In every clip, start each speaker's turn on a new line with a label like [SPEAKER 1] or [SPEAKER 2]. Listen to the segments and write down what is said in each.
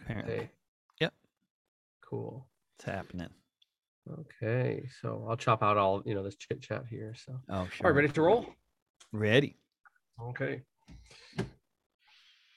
[SPEAKER 1] apparently.
[SPEAKER 2] Hey.
[SPEAKER 1] Yep.
[SPEAKER 2] Cool.
[SPEAKER 1] It's happening.
[SPEAKER 2] Okay, so I'll chop out all you know this chit chat here. So,
[SPEAKER 1] Oh, sure.
[SPEAKER 2] right, ready to roll?
[SPEAKER 1] Ready.
[SPEAKER 2] Okay.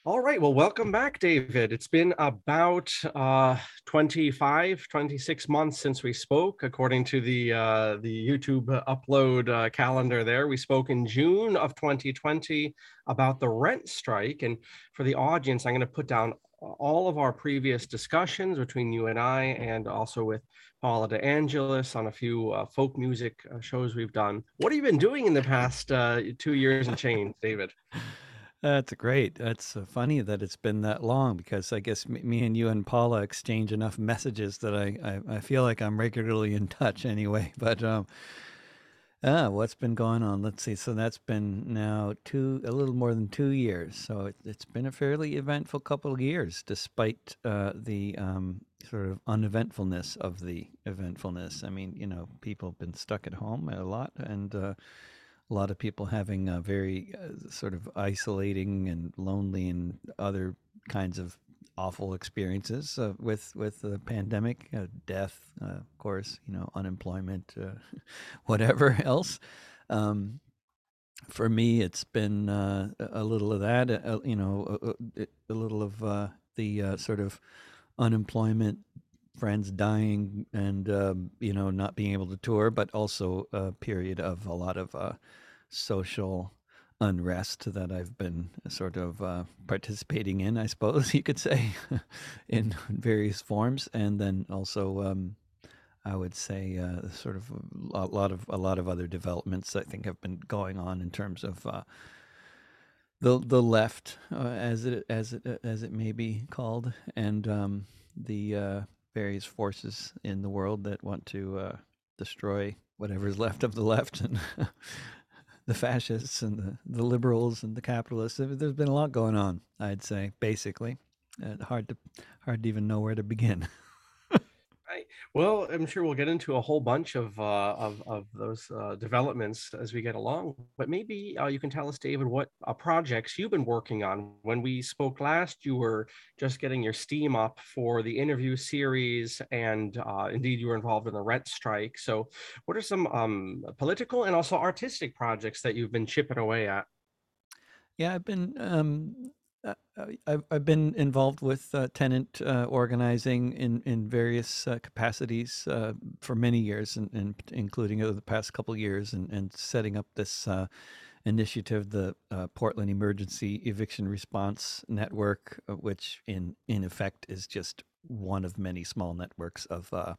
[SPEAKER 2] All right. Well, welcome back, David. It's been about uh, 25, 26 months since we spoke, according to the uh, the YouTube upload uh, calendar. There, we spoke in June of 2020 about the rent strike. And for the audience, I'm going to put down all of our previous discussions between you and I, and also with Paula De Angelis on a few uh, folk music uh, shows we've done. What have you been doing in the past uh, two years and change, David?
[SPEAKER 1] That's great. That's uh, funny that it's been that long because I guess me, and you and Paula exchange enough messages that I, I, I feel like I'm regularly in touch anyway. But um, ah, what's been going on? Let's see. So that's been now two, a little more than two years. So it, it's been a fairly eventful couple of years, despite uh, the um, sort of uneventfulness of the eventfulness. I mean, you know, people have been stuck at home a lot, and uh, a lot of people having a very uh, sort of isolating and lonely and other kinds of awful experiences uh, with with the pandemic, uh, death, uh, of course, you know, unemployment, uh, whatever else. Um, for me, it's been uh, a little of that, uh, you know, a, a, little of the sort of unemployment, friends dying, and um, you know, not being able to tour, but also a period of a lot of social unrest that I've been sort of uh, participating in, I suppose you could say, in various forms, and then also um, I would say uh, sort of a lot of a lot of other developments I think have been going on in terms of uh, the the left, uh, as it as it as it may be called, and um, the uh, various forces in the world that want to uh, destroy whatever's left of the left and the fascists and the, the liberals and the capitalists. There- There's been a lot going on, I'd say, basically. Uh, hard to hard to even know where to begin.
[SPEAKER 2] Well, I'm sure we'll get into a whole bunch of uh, of, of those uh, developments as we get along. But maybe uh, you can tell us, David, what uh, projects you've been working on. When we spoke last, you were just getting your steam up for the interview series, and uh, indeed, you were involved in the rent strike. So, what are some um, political and also artistic projects that you've been chipping away at?
[SPEAKER 1] Yeah, I've been um, I've I've been involved with uh, tenant uh, organizing in in various uh, capacities uh, for many years, and, and including over the past couple years, and, and setting up this uh, initiative, the uh, Portland Emergency Eviction Response Network, uh, which in in effect is just one of many small networks of uh,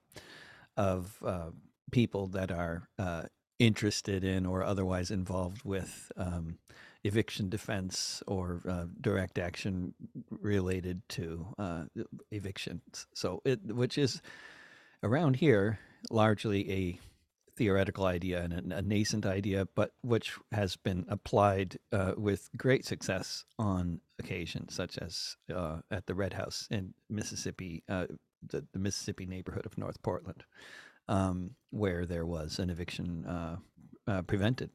[SPEAKER 1] of uh, people that are uh, interested in or otherwise involved with um, eviction defense or uh, direct action related to uh, evictions. So it, which is around here largely a theoretical idea and a, nascent idea, but which has been applied uh, with great success on occasion, such as uh, at the Red House in Mississippi, uh, the, the Mississippi neighborhood of North Portland, um, where there was an eviction uh, uh, prevented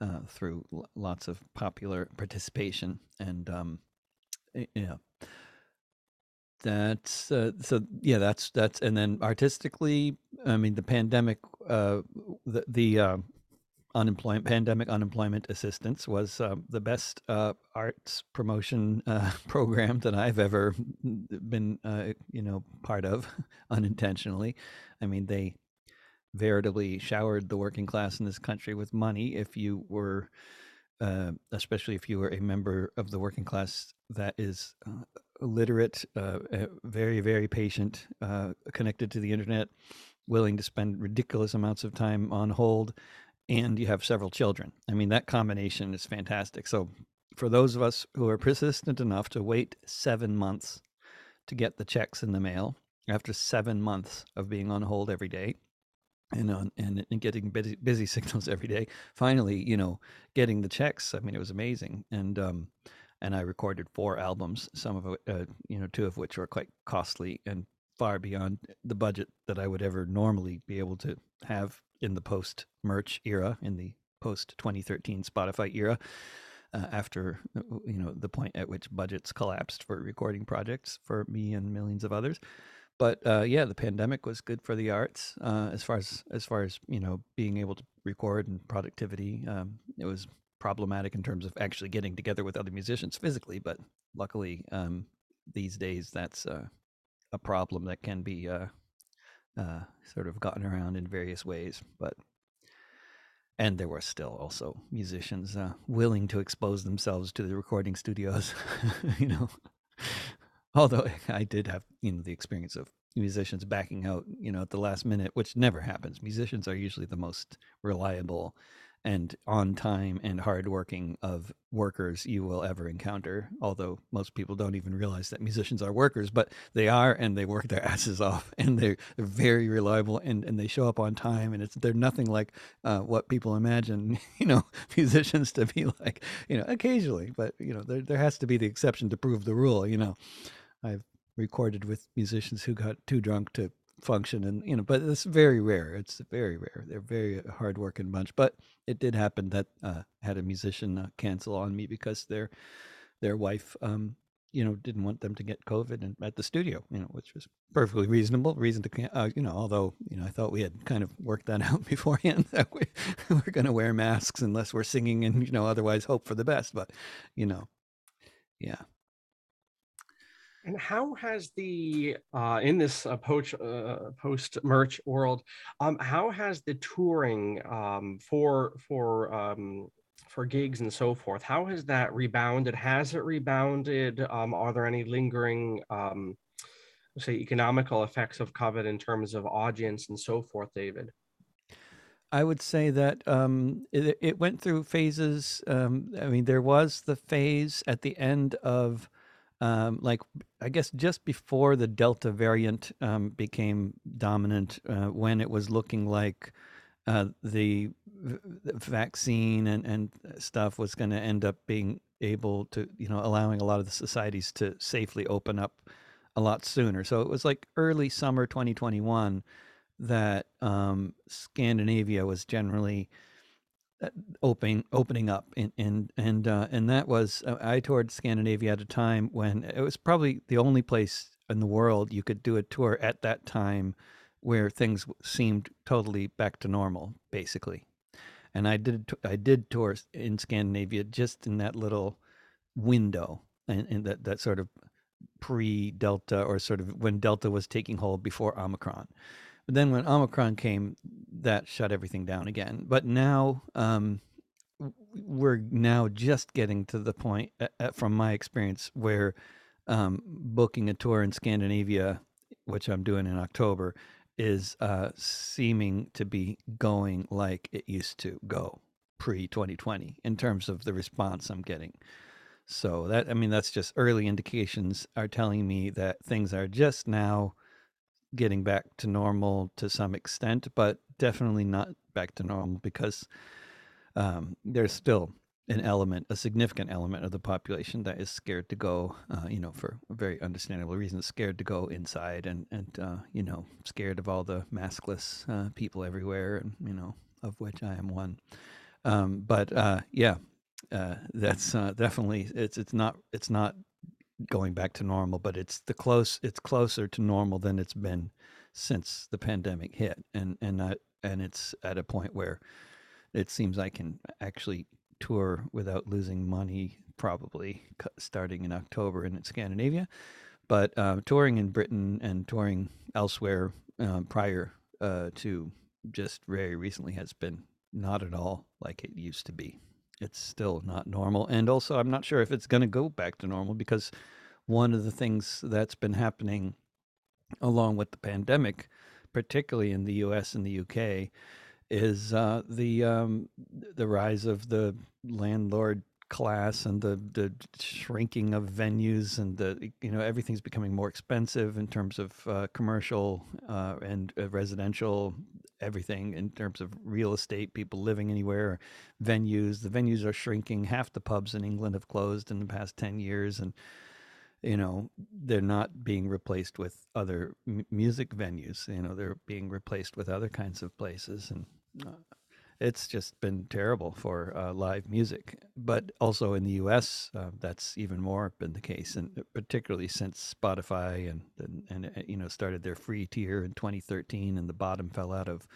[SPEAKER 1] uh, through l- lots of popular participation and um, yeah. That's uh, so yeah that's that's and then artistically i mean the pandemic uh the the uh, unemployment pandemic unemployment assistance was uh, the best uh, arts promotion uh, program that i've ever been uh, you know part of unintentionally. I mean they veritably showered the working class in this country with money if you were uh, especially if you were a member of the working class that is uh, literate, uh, uh, very, very patient, uh, connected to the internet, willing to spend ridiculous amounts of time on hold, and you have several children. I mean, that combination is fantastic. So, for those of us who are persistent enough to wait seven months to get the checks in the mail, after seven months of being on hold every day, and on and, and getting busy, busy signals every day. Finally, you know, getting the checks. I mean, it was amazing. And um, and I recorded four albums, some of it, uh, you know, two of which were quite costly and far beyond the budget that I would ever normally be able to have in the post merch era, in the post 2013 Spotify era. uh, after uh, you know the point at which budgets collapsed for recording projects for me and millions of others. But uh, yeah, the pandemic was good for the arts uh, as far as as far as you know being able to record and productivity. Um, it was problematic in terms of actually getting together with other musicians physically, but luckily um, these days that's uh, a problem that can be uh, uh, sort of gotten around in various ways. But and there were still also musicians uh, willing to expose themselves to the recording studios, you know. Although I did have you know the experience of musicians backing out, you know, at the last minute, which never happens. Musicians are usually the most reliable and on time and hardworking of workers you will ever encounter. Although most people don't even realize that musicians are workers, but they are, and they work their asses off, and they're, very reliable, and, and they show up on time, and it's they're nothing like uh, what people imagine, you know, musicians to be like, you know, occasionally, but you know, there there has to be the exception to prove the rule, you know. I've recorded with musicians who got too drunk to function and you know but it's very rare. It's very rare. They're very hardworking bunch but it did happen that uh had a musician uh, cancel on me because their their wife um you know didn't want them to get covid and at the studio you know which was perfectly reasonable reason to uh, you know although you know i thought we had kind of worked that out beforehand that we, we're going to wear masks unless we're singing and you know otherwise hope for the best but you know yeah
[SPEAKER 2] and how has the uh, in this uh, post uh, post merch world, um, how has the touring um, for for um, for gigs and so forth, how has that rebounded? Has it rebounded? Um, are there any lingering, um, say, economical effects of COVID in terms of audience and so forth, David?
[SPEAKER 1] I would say that um, it, it went through phases. Um, I mean, there was the phase at the end of um, like I guess just before the Delta variant um, became dominant, uh, when it was looking like uh, the, the vaccine and, and stuff was going to end up being able to, you know, allowing a lot of the societies to safely open up a lot sooner. So it was like early summer 2021 that um, Scandinavia was generally opening opening up and and and uh, and that was uh, I toured Scandinavia at a time when it was probably the only place in the world you could do a tour at that time where things seemed totally back to normal basically. And I did I did tours in Scandinavia just in that little window and, and that that sort of pre Delta or sort of when Delta was taking hold before Omicron but then when Omicron came, that shut everything down again. But now um, we're now just getting to the point, uh, uh, from my experience, where um, booking a tour in Scandinavia, which I'm doing in October, is uh, seeming to be going like it used to go pre 2020 in terms of the response I'm getting. So that I mean that's just early indications are telling me that things are just now getting back to normal to some extent, but definitely not back to normal because um, there's still an element, a significant element of the population that is scared to go, uh, you know, for very understandable reasons, scared to go inside and, and uh, you know, scared of all the maskless uh, people everywhere, and, you know, of which I am one. Um, but uh, yeah, uh, that's uh, definitely, it's, it's not, it's not going back to normal, but it's the close it's closer to normal than it's been since the pandemic hit, and and I, and it's at a point where it seems I can actually tour without losing money, probably starting in October in Scandinavia, but uh, touring in Britain and touring elsewhere uh, prior uh, to just very recently has been not at all like it used to be it's still not normal. And also, I'm not sure if it's going to go back to normal because one of the things that's been happening along with the pandemic, particularly in the U.S. and the U.K., is uh, the um, the rise of the landlord class and the the shrinking of venues and the you know everything's becoming more expensive in terms of uh, commercial uh, and uh, residential everything in terms of real estate people living anywhere venues. The venues are shrinking. Half the pubs in England have closed in the past 10 years and you know they're not being replaced with other m- music venues. You know they're being replaced with other kinds of places and uh, it's just been terrible for uh, live music. But also in the U.S., uh, that's even more been the case, and particularly since Spotify and, and and uh, you know started their free tier in 2013, and the bottom fell out of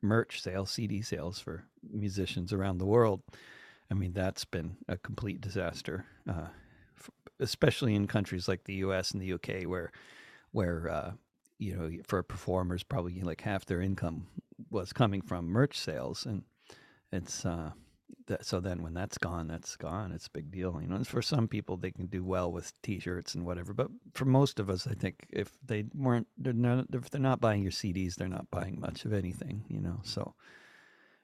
[SPEAKER 1] merch sales, CD sales for musicians around the world. I mean, that's been a complete disaster, uh, especially in countries like the U.S. and the U.K., where where uh, you know for performers probably like half their income was coming from merch sales, and it's uh, that. So then when that's gone, that's gone. It's a big deal, you know. And for some people, they can do well with T-shirts and whatever, but for most of us, I think if they weren't, they're not, if they're not buying your CDs, they're not buying much of anything, you know. So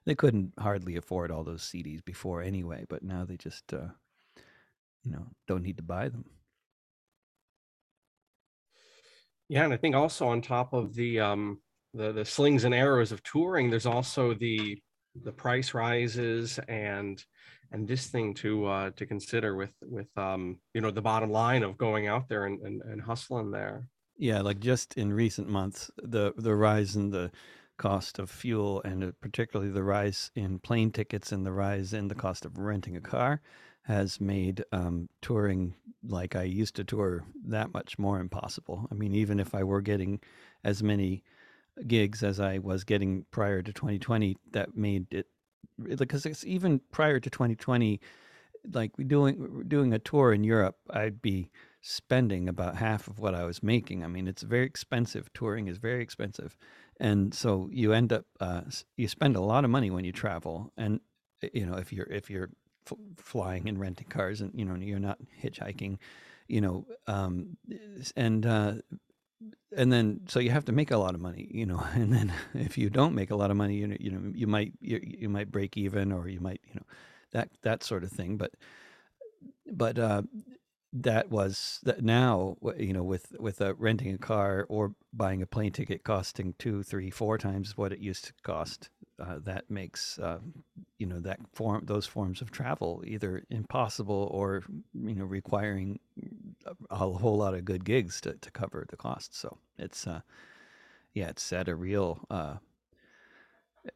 [SPEAKER 1] they couldn't hardly afford all those CDs before anyway, but now they just, uh, you know, don't need to buy them.
[SPEAKER 2] Yeah, and I think also on top of the um, the the slings and arrows of touring, there's also the the price rises and and this thing to uh, to consider with with um, you know the bottom line of going out there and, and, and hustling there.
[SPEAKER 1] Yeah, like just in recent months, the the rise in the cost of fuel and uh, particularly the rise in plane tickets and the rise in the cost of renting a car has made um, touring like I used to tour that much more impossible. I mean, even if I were getting as many gigs as I was getting prior to 2020, that made it because it's even prior to 2020, like doing doing a tour in Europe, I'd be spending about half of what I was making. I mean, it's very expensive. Touring is very expensive, and so you end up uh, you spend a lot of money when you travel, and you know if you're if you're flying and renting cars and you know you're not hitchhiking you know um, and uh, and then so you have to make a lot of money you know and then if you don't make a lot of money you know you know you might you, you might break even or you might you know that that sort of thing but but uh, that was that now you know with with uh, renting a car or buying a plane ticket costing two three four times what it used to cost uh, that makes uh, you know that form those forms of travel either impossible or you know requiring a, whole lot of good gigs to, to cover the cost. so it's uh yeah it's at a real uh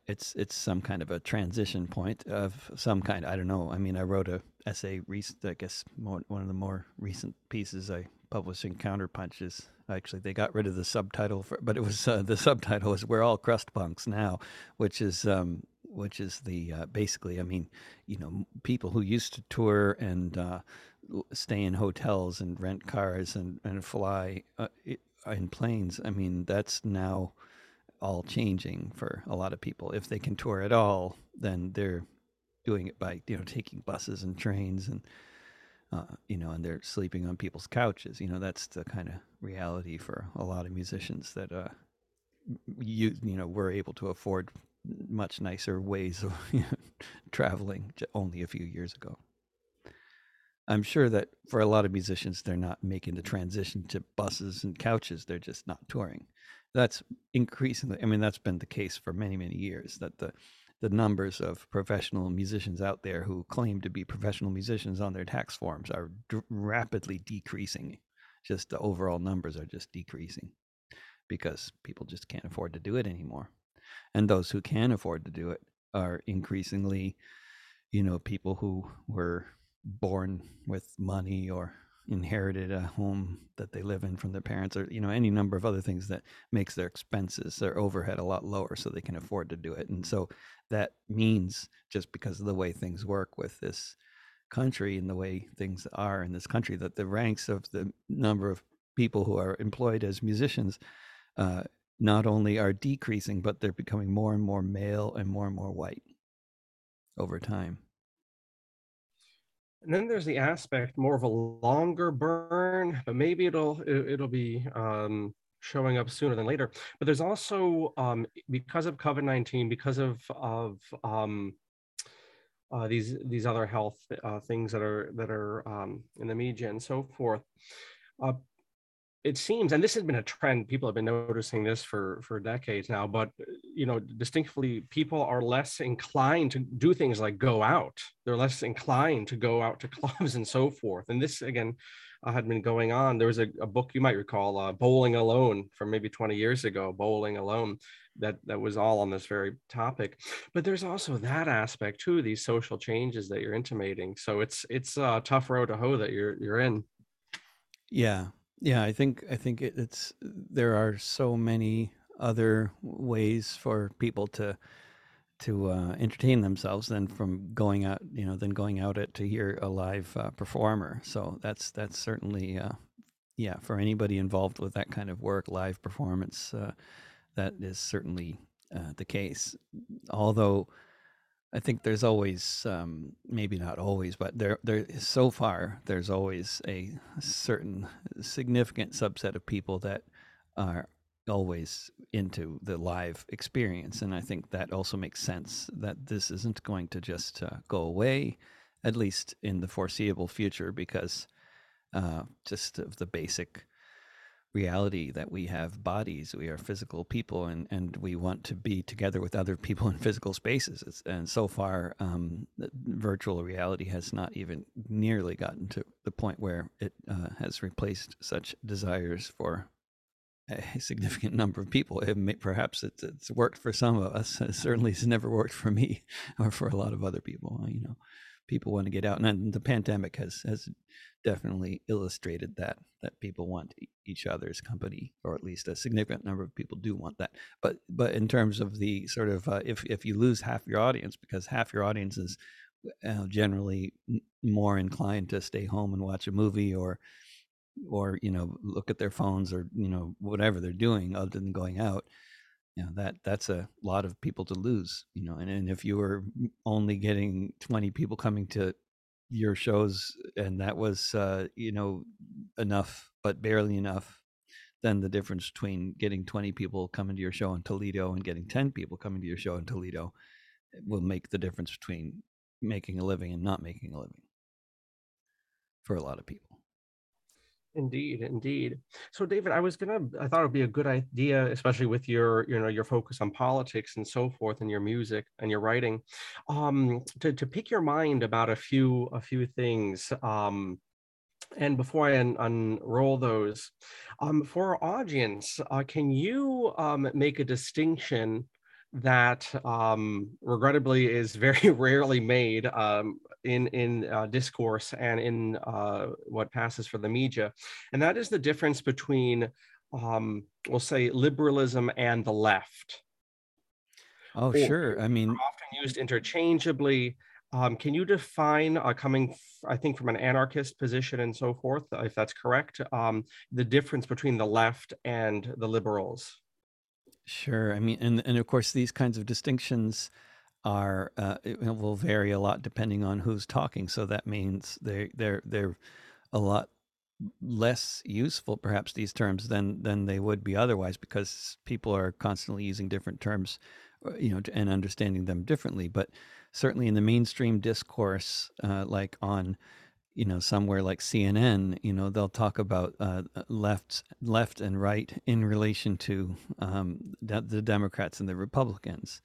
[SPEAKER 1] it's it's some kind of a transition point of some kind. I don't know. I mean, I wrote a essay recent. I guess more, one of the more recent pieces I published in Counterpunches. Actually, they got rid of the subtitle for, but it was uh, the subtitle was "We're all crust punks now," which is um, which is the uh, basically. I mean, you know, people who used to tour and uh, stay in hotels and rent cars and and fly uh, in planes. I mean, that's now all changing for a lot of people. If they can tour at all, then they're doing it by you know taking buses and trains and uh, you know, and they're sleeping on people's couches. You know, that's the kind of reality for a lot of musicians that uh, you you know were able to afford much nicer ways of you know, traveling only a few years ago. I'm sure that for a lot of musicians, they're not making the transition to buses and couches. They're just not touring that's increasingly i mean that's been the case for many many years that the the numbers of professional musicians out there who claim to be professional musicians on their tax forms are d- rapidly decreasing. Just the overall numbers are just decreasing because people just can't afford to do it anymore. And those who can afford to do it are increasingly you know people who were born with money or inherited a home that they live in from their parents or you know any number of other things that makes their expenses their overhead a lot lower so they can afford to do it. And so that means just because of the way things work with this country and the way things are in this country that the ranks of the number of people who are employed as musicians uh, not only are decreasing but they're becoming more and more male and more and more white over time
[SPEAKER 2] and then there's the aspect more of a longer burn, but maybe it'll it'll be um, showing up sooner than later. But there's also um, because of COVID nineteen, because of of um, uh, these these other health uh, things that are that are um, in the media and so forth. Uh, it seems, and this has been a trend, people have been noticing this for, for decades now, but you know, distinctly people are less inclined to do things like go out. They're less inclined to go out to clubs and so forth. And this again, uh, had been going on. There was a, a book you might recall, uh, Bowling Alone, from maybe 20 years ago, Bowling Alone, that that was all on this very topic. But there's also that aspect too, these social changes that you're intimating. So it's it's a tough road to hoe that you're you're in.
[SPEAKER 1] Yeah, yeah. I think I think it, it's there are so many other ways for people to to uh, entertain themselves than from going out, you know, than going out it to hear a live uh, performer. So that's that's certainly, uh, yeah, for anybody involved with that kind of work, live performance, uh, that is certainly uh, the case. Although I think there's always, um, maybe not always, but there, there so far there's always a certain significant subset of people that are always into the live experience. And I think that also makes sense that this isn't going to just uh, go away, at least in the foreseeable future, because uh, just of the basic reality that we have bodies, we are physical people, and, and we want to be together with other people in physical spaces. It's, and so far, um, virtual reality has not even nearly gotten to the point where it uh, has replaced such desires for a significant number of people. It may, perhaps it's, it's worked for some of us. It certainly has never worked for me or for a lot of other people. You know, people want to get out, and the pandemic has has definitely illustrated that that people want each other's company, or at least a significant number of people do want that. But but in terms of the sort of uh, if if you lose half your audience because half your audience is uh, generally more inclined to stay home and watch a movie or or you know look at their phones or you know whatever they're doing other than going out know that that's a lot of people to lose you know and, and if you were only getting 20 people coming to your shows and that was uh you know enough but barely enough then the difference between getting 20 people coming to your show in Toledo and getting 10 people coming to your show in Toledo will make the difference between making a living and not making a living for a lot of people
[SPEAKER 2] Indeed, indeed. So, David, I was gonna. I thought it'd be a good idea, especially with your, you know, your focus on politics and so forth, and your music and your writing, um, to to pick your mind about a few a few things. Um, and before I un- unroll those, um, for our audience, uh, can you um, make a distinction that um, regrettably is very rarely made um, in in uh, discourse and in uh, what passes for the media, and that is the difference between, um, we'll say, liberalism and the left.
[SPEAKER 1] Oh, or, sure. I mean,
[SPEAKER 2] often used interchangeably. Um, can you define, uh, coming, f- I think, from an anarchist position and so forth, if that's correct, um, the difference between the left and the liberals?
[SPEAKER 1] Sure. I mean, and and of course, these kinds of distinctions are uh, it will vary a lot depending on who's talking. So that means they they're they're a lot less useful perhaps these terms than than they would be otherwise because people are constantly using different terms uh, you know and understanding them differently but certainly in the mainstream discourse uh, like on you know somewhere like CNN you know they'll talk about uh, left left and right in relation to um, the, the Democrats and the Republicans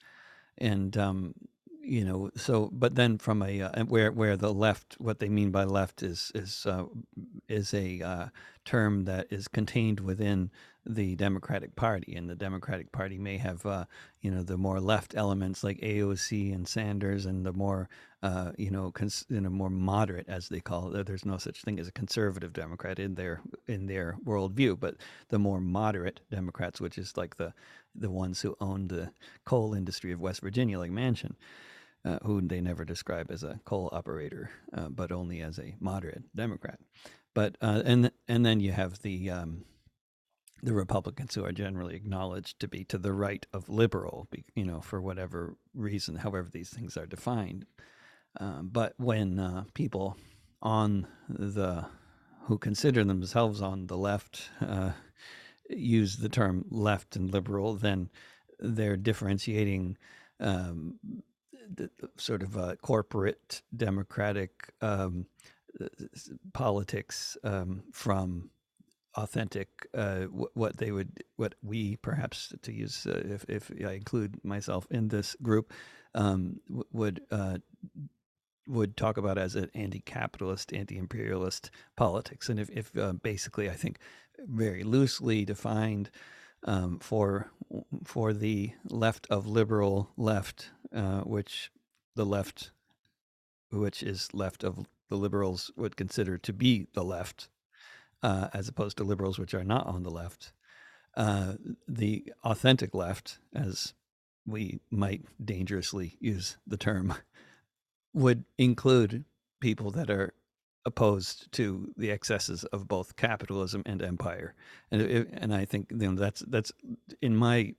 [SPEAKER 1] and um, you know so but then from a uh, where where the left what they mean by left is is uh, is a uh, term that is contained within the Democratic Party and the Democratic Party may have uh, you know the more left elements like AOC and Sanders and the more uh, you know cons- you know more moderate as they call it there's no such thing as a conservative Democrat in their in their worldview but the more moderate Democrats which is like the the ones who own the coal industry of West Virginia, like Manchin. uh, who they never describe as a coal operator, uh, but only as a moderate Democrat. But uh, and and then you have the um, the Republicans who are generally acknowledged to be to the right of liberal, you know, for whatever reason, however these things are defined. Um, but when uh, people on the who consider themselves on the left uh, use the term left and liberal, then they're differentiating um, the, sort of a corporate democratic um, politics um, from authentic uh, what they would what we perhaps to use uh, if, if I include myself in this group um, would uh, would talk about as an anti-capitalist, anti-imperialist politics, and if, if uh, basically, I think, very loosely defined um, for for the left of liberal left, uh, which the left, which is left of the liberals would consider to be the left, uh, as opposed to liberals which are not on the left. Uh, the authentic left, as we might dangerously use the term, would include people that are opposed to the excesses of both capitalism and empire, and and I think you know that's that's in my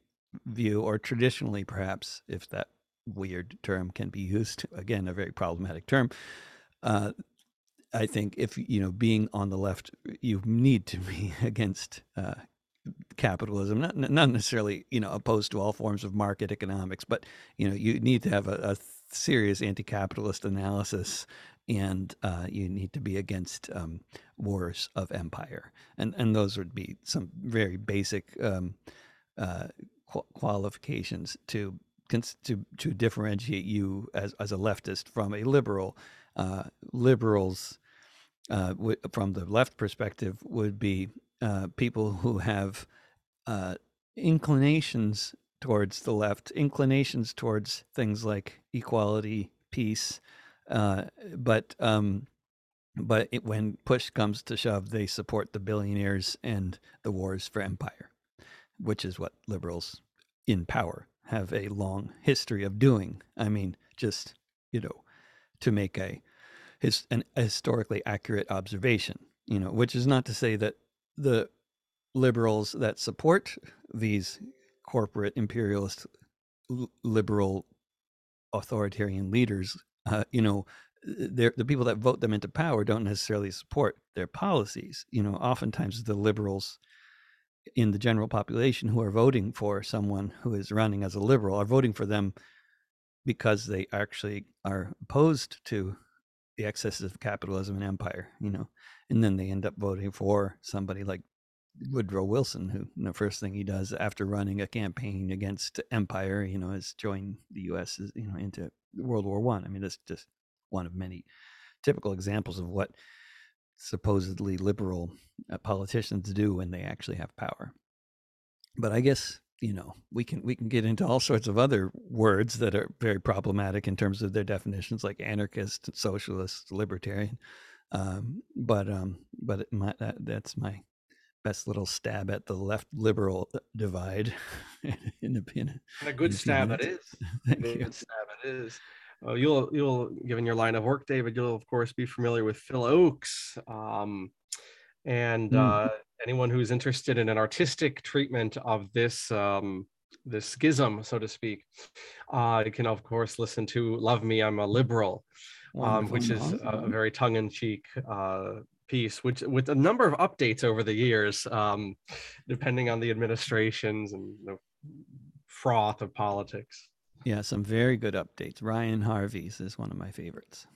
[SPEAKER 1] view, or traditionally perhaps, if that weird term can be used, again a very problematic term. Uh, I think if you know being on the left, you need to be against uh, capitalism, not not necessarily you know opposed to all forms of market economics, but you know you need to have a, a serious anti-capitalist analysis and uh, you need to be against um, wars of empire, and and those would be some very basic um, uh, qualifications to to to differentiate you as as a leftist from a liberal. Uh, liberals, uh, w- from the left perspective, would be uh, people who have uh, inclinations towards the left, inclinations towards things like equality, peace, uh, but um, but it, when push comes to shove, they support the billionaires and the wars for empire, which is what liberals in power have a long history of doing. I mean, just you know, to make a his an historically accurate observation, you know, which is not to say that the liberals that support these corporate imperialist liberal authoritarian leaders uh, you know the people that vote them into power don't necessarily support their policies. You know oftentimes the liberals in the general population who are voting for someone who is running as a liberal are voting for them because they actually are opposed to the excesses of capitalism and empire you know and then they end up voting for somebody like Woodrow Wilson, who the first thing he does after running a campaign against empire, you know, is join the U.S. you know into World War One. I. I mean, that's just one of many typical examples of what supposedly liberal uh, politicians do when they actually have power. But I guess you know we can we can get into all sorts of other words that are very problematic in terms of their definitions, like anarchist, socialist, libertarian. Um, but um, but my, that, that's my best little stab at the left liberal uh, divide
[SPEAKER 2] in a, in and a good stab it is Thank good you. stab it is uh, you'll you'll given your line of work david you'll of course be familiar with Phil Ochs um, and mm. uh, anyone who's interested in an artistic treatment of this um, this schism so to speak uh, can of course listen to love me i'm a liberal um, which is a very tongue-in-cheek uh, piece, which with a number of updates over the years, um, depending on the administrations and the froth of politics.
[SPEAKER 1] Yeah, some very good updates. Ryan Harvey's is one of my favorites.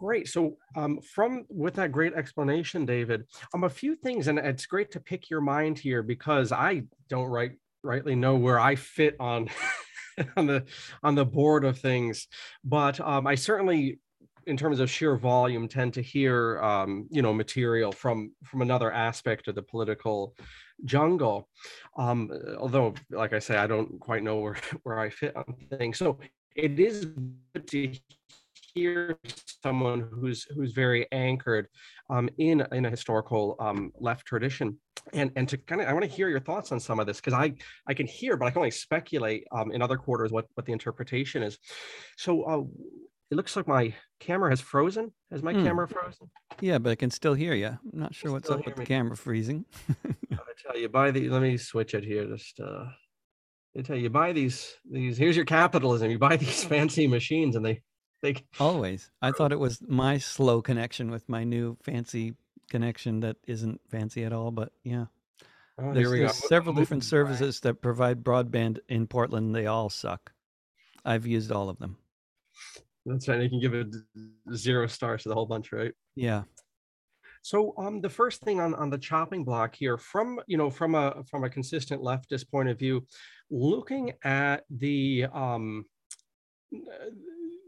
[SPEAKER 2] Great. So, um, from with that great explanation, David, um, a few things, and it's great to pick your mind here because I don't right rightly know where I fit on on the on the board of things, but um, I certainly in terms of sheer volume tend to hear um, you know material from from another aspect of the political jungle um, although like i say i don't quite know where where i fit on things so it is good to hear someone who's who's very anchored um, in in a historical um, left tradition and and to kind of i want to hear your thoughts on some of this because i i can hear but i can only speculate um, in other quarters what what the interpretation is so uh, it looks like my camera has frozen. Has my hmm. camera frozen?
[SPEAKER 1] Yeah, but I can still hear you. I'm not sure what's up with me. the camera freezing.
[SPEAKER 2] I tell you, buy the. Let me switch it here. Just uh, I tell you, buy these. These here's your capitalism. You buy these fancy machines, and they they
[SPEAKER 1] always. I thought it was my slow connection with my new fancy connection that isn't fancy at all. But yeah. Oh, there's, there's several different services that provide broadband in Portland. They all suck. I've used all of them.
[SPEAKER 2] That's right. You can give it zero stars to the whole bunch, right?
[SPEAKER 1] Yeah.
[SPEAKER 2] So um, the first thing on, on the chopping block here, from you know from a from a consistent leftist point of view, looking at the um,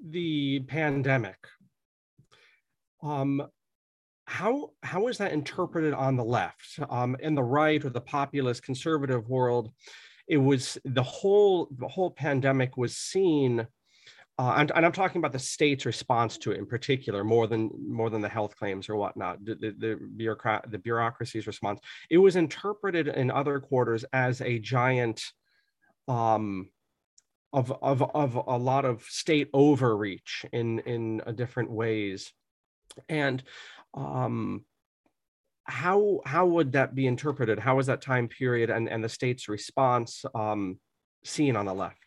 [SPEAKER 2] the pandemic, um, how how is that interpreted on the left, um, in the right or the populist conservative world? It was the whole the whole pandemic was seen uh, and, and, I'm talking about the state's response to it in particular, more than more than the health claims or whatnot. The, the, bureaucrat, the bureaucracy's response. It was interpreted in other quarters as a giant, um, of of of a lot of state overreach in in different ways, and um, how how would that be interpreted? How was that time period and and the state's response um, seen on the left?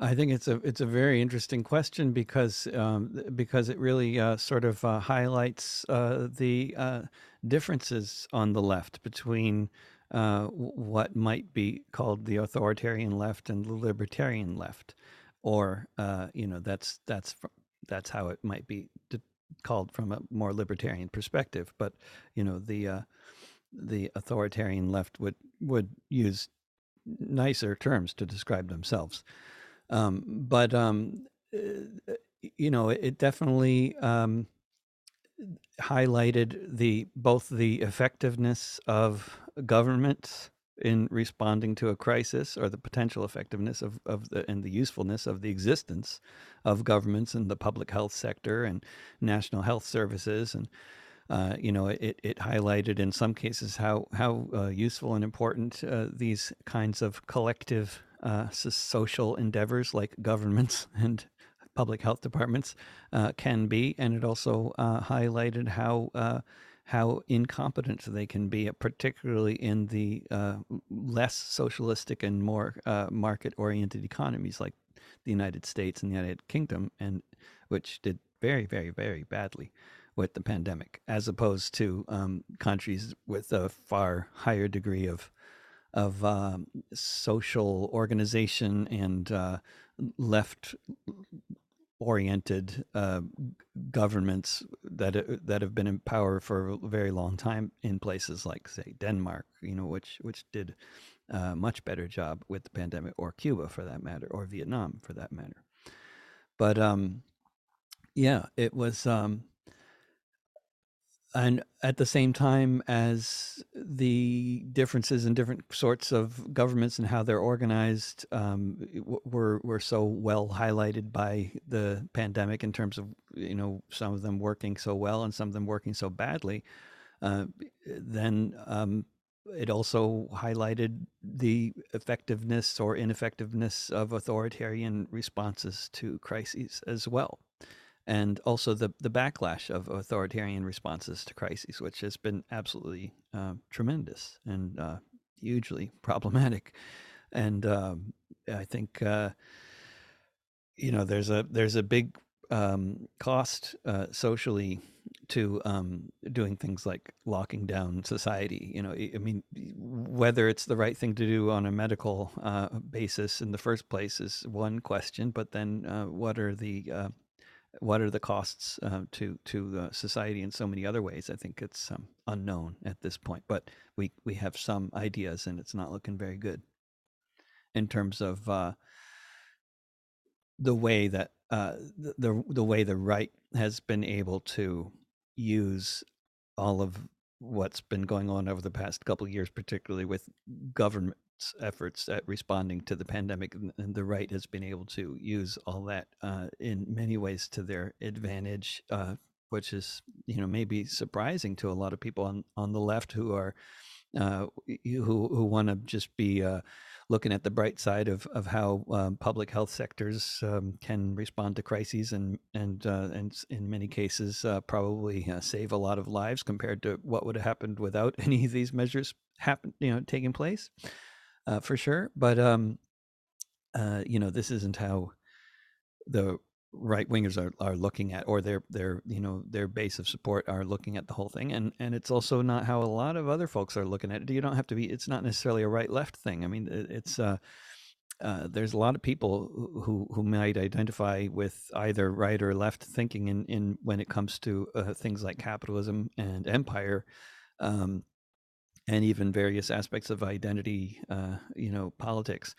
[SPEAKER 1] I think it's a it's a very interesting question because um, because it really uh, sort of uh, highlights uh, the uh, differences on the left between uh, what might be called the authoritarian left and the libertarian left, or uh, you know that's that's that's how it might be called from a more libertarian perspective. But you know the the authoritarian left would would use nicer terms to describe themselves. Um, but um, uh, you know, it definitely um, highlighted the both the effectiveness of government in responding to a crisis or the potential effectiveness of, of the and the usefulness of the existence of governments in the public health sector and national health services. And uh, you know it, it highlighted in some cases how how uh, useful and important uh, these kinds of collective uh, social endeavors like governments and public health departments uh, can be, and it also uh, highlighted how uh, how incompetent they can be, particularly in the uh, less socialistic and more uh, market-oriented economies like the United States and the United Kingdom, and which did very, very, very badly with the pandemic, as opposed to um, countries with a far higher degree of of um, social organization and uh, left oriented uh, governments that uh, that have been in power for a very long time in places like say Denmark you know which which did a much better job with the pandemic or Cuba for that matter or Vietnam for that matter. But um yeah it was um and at the same time as the differences in different sorts of governments and how they're organized um, were were so well highlighted by the pandemic in terms of you know some of them working so well and some of them working so badly. Uh, then um, it also highlighted the effectiveness or ineffectiveness of authoritarian responses to crises as well and also the the backlash of authoritarian responses to crises, which has been absolutely uh, tremendous and uh, hugely problematic. And um, I think uh, you know there's a there's a big um, cost uh, socially to um, doing things like locking down society. You know, I mean, whether it's the right thing to do on a medical uh, basis in the first place is one question, but then uh, what are the what are the costs uh, to to uh, society in so many other ways? I think it's um, unknown at this point, but we we have some ideas, and it's not looking very good in terms of uh, the way that uh, the, the the way the right has been able to use all of what's been going on over the past couple of years, particularly with government efforts at responding to the pandemic, and the right has been able to use all that uh, in many ways to their advantage, uh, which is you know maybe surprising to a lot of people on on the left who are uh, who who want to just be uh, looking at the bright side of of how um, public health sectors um, can respond to crises and and uh, and in many cases uh, probably save a lot of lives compared to what would have happened without any of these measures happen you know taking place uh, for sure. But um, uh, you know, this isn't how the right wingers are, are looking at, or their their you know their base of support are looking at the whole thing, and and it's also not how a lot of other folks are looking at it. You don't have to be. It's not necessarily a right left thing. I mean, it's. Uh, uh, there's a lot of people who who might identify with either right or left thinking in, in when it comes to uh, things like capitalism and empire, um, and even various aspects of identity, uh, you know, politics,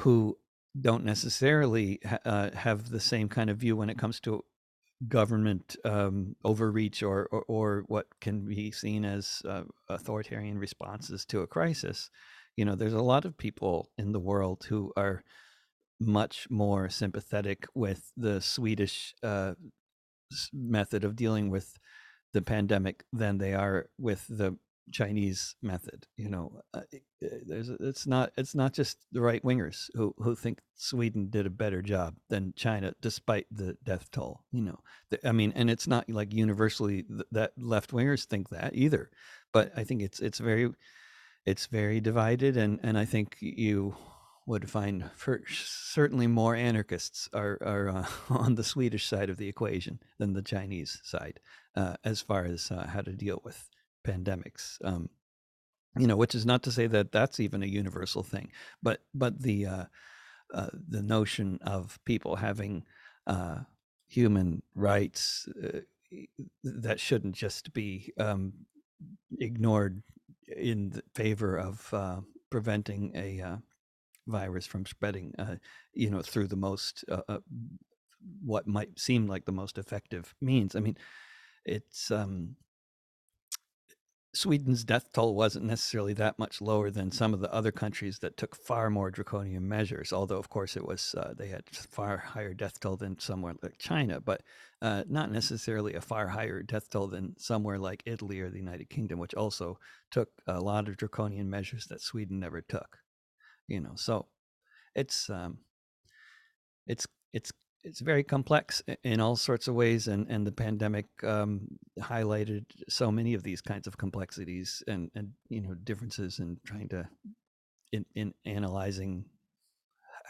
[SPEAKER 1] who don't necessarily ha- uh, have the same kind of view when it comes to government um, overreach or, or, or what can be seen as uh, authoritarian responses to a crisis. You know, there's a lot of people in the world who are much more sympathetic with the Swedish uh, method of dealing with the pandemic than they are with the Chinese method. You know, uh, there's it's not it's not just the right wingers who who think Sweden did a better job than China, despite the death toll. You know, the, I mean, and it's not like universally th- that left wingers think that either, but I think it's it's very it's very divided, and and I think you would find for certainly more anarchists are are uh, on the Swedish side of the equation than the Chinese side, uh, as far as uh, how to deal with pandemics. Um, you know, which is not to say that that's even a universal thing, but but the uh, uh, the notion of people having uh, human rights uh, that shouldn't just be um, ignored in favor of uh, preventing a uh, virus from spreading, you know, through the most what might seem like the most effective means. I mean, it's um, Sweden's death toll wasn't necessarily that much lower than some of the other countries that took far more draconian measures. Although, of course, it was uh, they had far higher death toll than somewhere like China, but uh, not necessarily a far higher death toll than somewhere like Italy or the United Kingdom, which also took a lot of draconian measures that Sweden never took. You know, so it's um, it's it's it's very complex in all sorts of ways, and and the pandemic um, highlighted so many of these kinds of complexities and and you know differences in trying to in in analyzing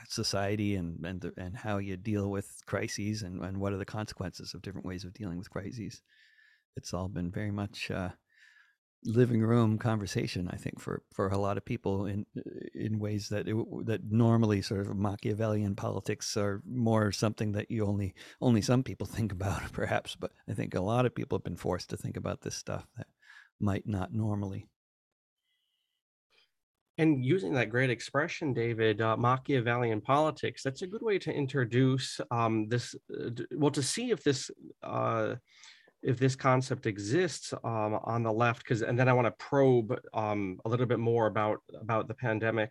[SPEAKER 1] society and and the, and how you deal with crises and and what are the consequences of different ways of dealing with crises. It's all been very much uh, living room conversation i think for for a lot of people in in ways that it, that normally sort of machiavellian politics are more something that you only only some people think about perhaps but i think a lot of people have been forced to think about this stuff that might not normally.
[SPEAKER 2] And using that great expression david uh, machiavellian politics that's a good way to introduce um, this uh, well to see if this uh, if this concept exists um, on the left because and then i want to probe um, a little bit more about about the pandemic.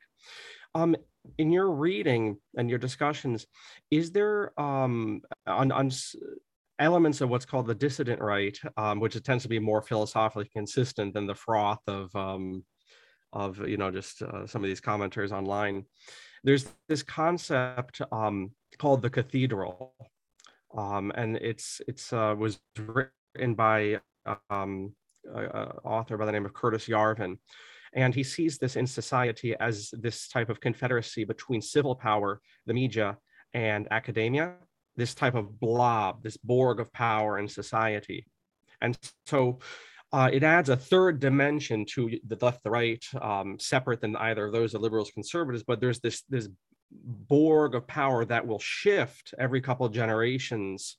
[SPEAKER 2] Um, in your reading and your discussions is there um, on, on elements of what's called the dissident right um, which tends to be more philosophically consistent than the froth of um, of you know just uh, some of these commenters online there's this concept called the cathedral. Um, and it's it's uh, was written by um, author by the name of Curtis Yarvin. And he sees this in society as this type of confederacy between civil power, the media, and academia, this type of blob, this Borg of power in society. And so uh, it adds a third dimension to the left, the right, um, separate than either of those, the liberals, conservatives. But there's this this Borg of power that will shift every couple of generations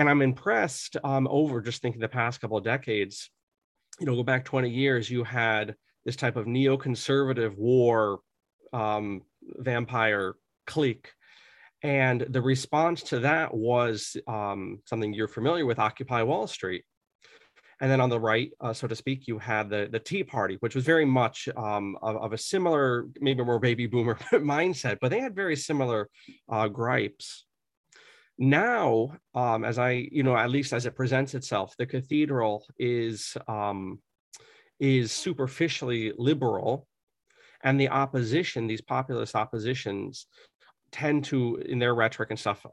[SPEAKER 2] and I'm impressed um, over just thinking the past couple of decades, you know, go back 20 years, you had this type of neoconservative war um, vampire clique. And the response to that was um, something you're familiar with Occupy Wall Street. And then on the right, uh, so to speak, you had the, the Tea Party, which was very much um, of, of, a similar, maybe more baby boomer mindset, but they had very similar uh, gripes now um, as i you know at least as it presents itself the cathedral is um, is superficially liberal and the opposition these populist oppositions tend to in their rhetoric and stuff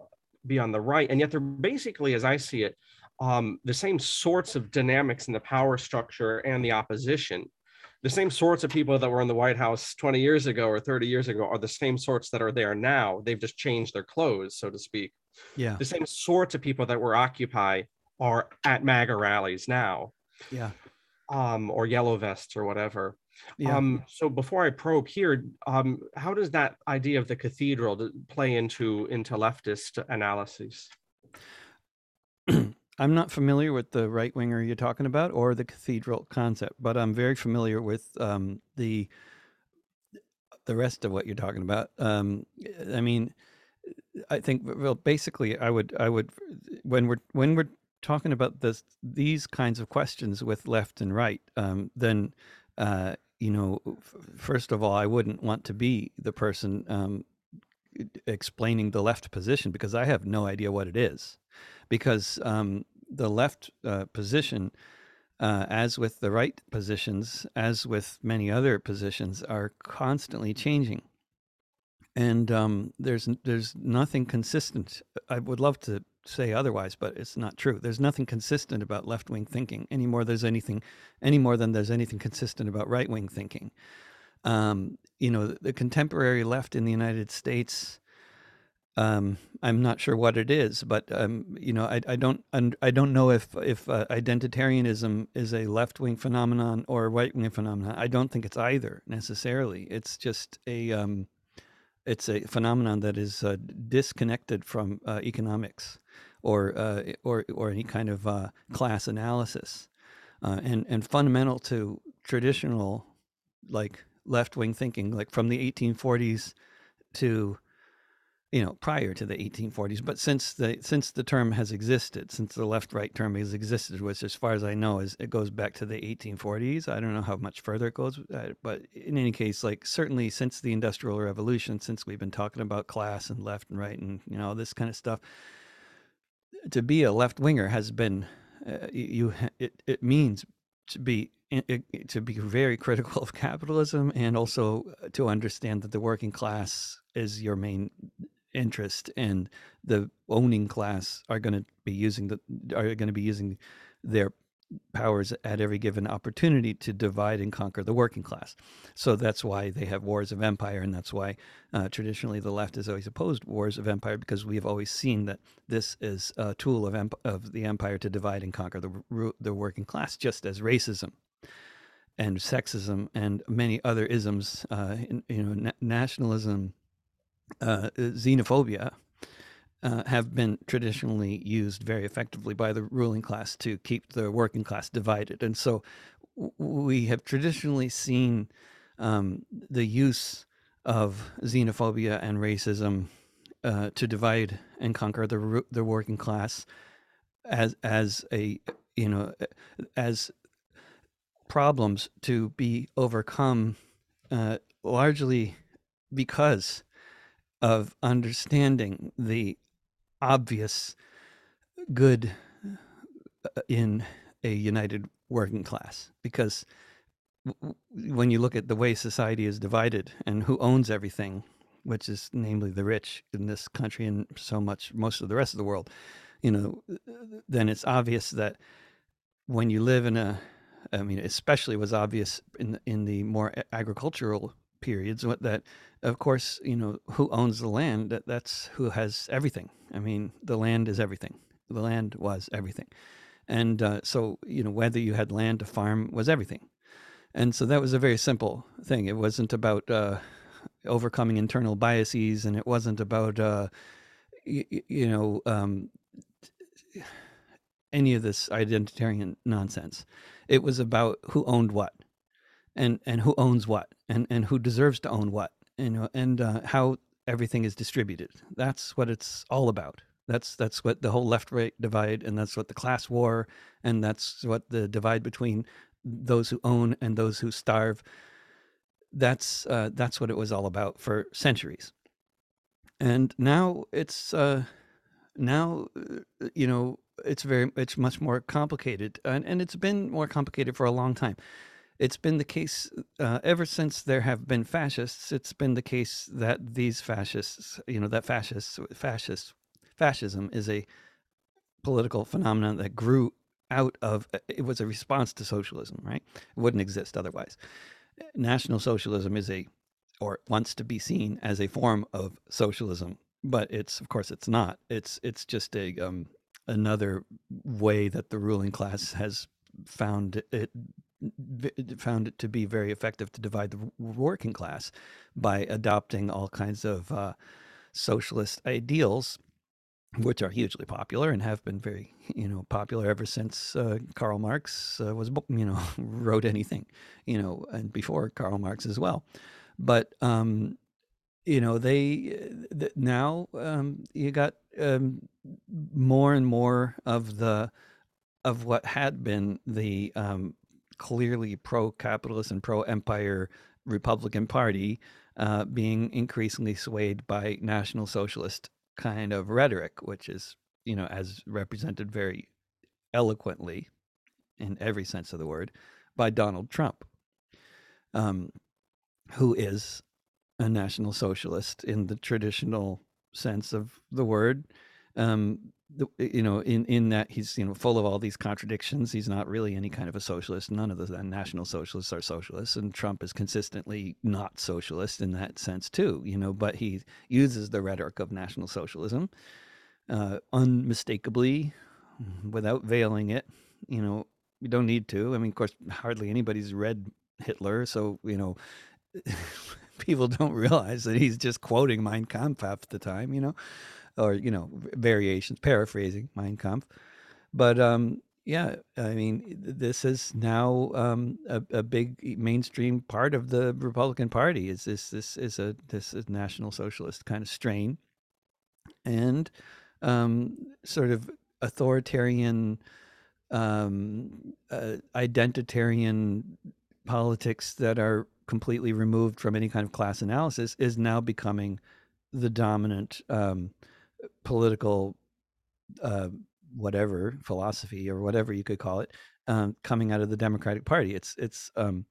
[SPEAKER 2] be on the right and yet they're basically as i see it um, the same sorts of dynamics in the power structure and the opposition the same sorts of people that were in the White House 20 years ago or 30 years ago are the same sorts that are there now. They've just changed their clothes, so to speak.
[SPEAKER 1] Yeah.
[SPEAKER 2] The same sorts of people that were Occupy are at MAGA rallies now.
[SPEAKER 1] Yeah.
[SPEAKER 2] Um, or yellow vests or whatever.
[SPEAKER 1] Yeah.
[SPEAKER 2] Um, so before I probe here, um, how does that idea of the cathedral play into into leftist analyses?
[SPEAKER 1] I'm not familiar with the right winger you're talking about or the cathedral concept, but I'm very familiar with um, the the rest of what you're talking about. Um, I mean, I think well, basically, I would I would when we're when we're talking about this these kinds of questions with left and right, um, then uh, you know, first of all, I wouldn't want to be the person um, explaining the left position because I have no idea what it is. Because um, the left uh, position, uh, as with the right positions, as with many other positions, are constantly changing. And um, there's there's nothing consistent. I would love to say otherwise, but it's not true. There's nothing consistent about left wing thinking anymore. There's anything any more than there's anything consistent about right wing thinking. Um, you know, the, the, contemporary left in the United States. Um, I'm not sure what it is, but um, you know, I, I don't I don't know if if uh, identitarianism is a left wing phenomenon or a right wing phenomenon. I don't think it's either necessarily. It's just a um, it's a phenomenon that is uh, disconnected from uh, economics or uh, or or any kind of uh, class analysis, uh, and and fundamental to traditional like left wing thinking, like from the 1840s to you know prior to the 1840s but since the since the term has existed since the left right term has existed which as far as i know is it goes back to the 1840s i don't know how much further it goes uh, but in any case like certainly since the industrial revolution since we've been talking about class and left and right and you know this kind of stuff to be a left winger has been uh, you it, it means to be to be very critical of capitalism and also to understand that the working class is your main interest and the owning class are going to be using the are going to be using their powers at every given opportunity to divide and conquer the working class. So that's why they have wars of empire, and that's why uh, traditionally the left has always opposed wars of empire because we have always seen that this is a tool of of the empire to divide and conquer the the working class, just as racism and sexism and many other isms, uh, in, you know, na- nationalism, uh, xenophobia uh, have been traditionally used very effectively by the ruling class to keep the working class divided. And so we have traditionally seen um, the use of xenophobia and racism uh, to divide and conquer the the working class as as a you know as problems to be overcome uh, largely because of understanding the obvious good uh, in a united working class. Because when you look at the way society is divided and who owns everything which is namely the rich in this country and so much most of the rest of the world you know then it's obvious that when you live in a i mean especially was obvious in in the more agricultural periods that of course you know who owns the land that, that's who has everything. I mean the land is everything. The land was everything. And uh, so you know whether you had land to farm was everything. And so that was a very simple thing. It wasn't about uh, overcoming internal biases and it wasn't about uh, y- you know um, any of this identitarian nonsense. It was about who owned what and and who owns what and and who deserves to own what you know and uh, how everything is distributed. That's what it's all about. That's that's what the whole left right divide and that's what the class war and that's what the divide between those who own and those who starve. That's uh, that's what it was all about for centuries. And now it's uh, now uh, you know it's very it's much more complicated and, and it's been more complicated for a long time it's been the case uh, ever since there have been fascists. It's been the case that these fascists, you know, that fascists, fascist, fascism is a political phenomenon that grew out of. It was a response to socialism, right? It wouldn't exist otherwise. National socialism is a, or wants to be seen as a form of socialism, but it's of course it's not. It's it's just a um, another way that the ruling class has found it found it to be very effective to divide the working class by adopting all kinds of uh, socialist ideals which are hugely popular and have been very you know popular ever since uh, Karl Marx uh, was you know wrote anything you know and before Karl Marx as well. But um, you know they th- now um, you got um, more and more of the of what had been the um, clearly pro-capitalist and pro-empire Republican Party uh, being increasingly swayed by National Socialist kind of rhetoric, which is you know as represented very eloquently in every sense of the word by Donald Trump, um, who is a national socialist in the traditional sense of the word. Um, the, you know, in, in that he's you know full of all these contradictions. He's not really any kind of a socialist. None of the national socialists are socialists, and Trump is consistently not socialist in that sense too. You know, but he uses the rhetoric of national socialism uh, unmistakably, without veiling it. You know, you don't need to. I mean, of course, hardly anybody's read Hitler, so you know. people don't realize that he's just quoting Mein Kampf half the time, you know, or you know, variations, paraphrasing Mein Kampf. But um, yeah, I mean, this is now um, a, a big mainstream part of the Republican Party. Is this this is a this is national socialist kind of strain, and um, sort of authoritarian, um, uh, identitarian politics that are completely removed from any kind of class analysis is now becoming the dominant um, political uh, whatever philosophy or whatever you could call it um, coming out of the Democratic Party. It's it's um,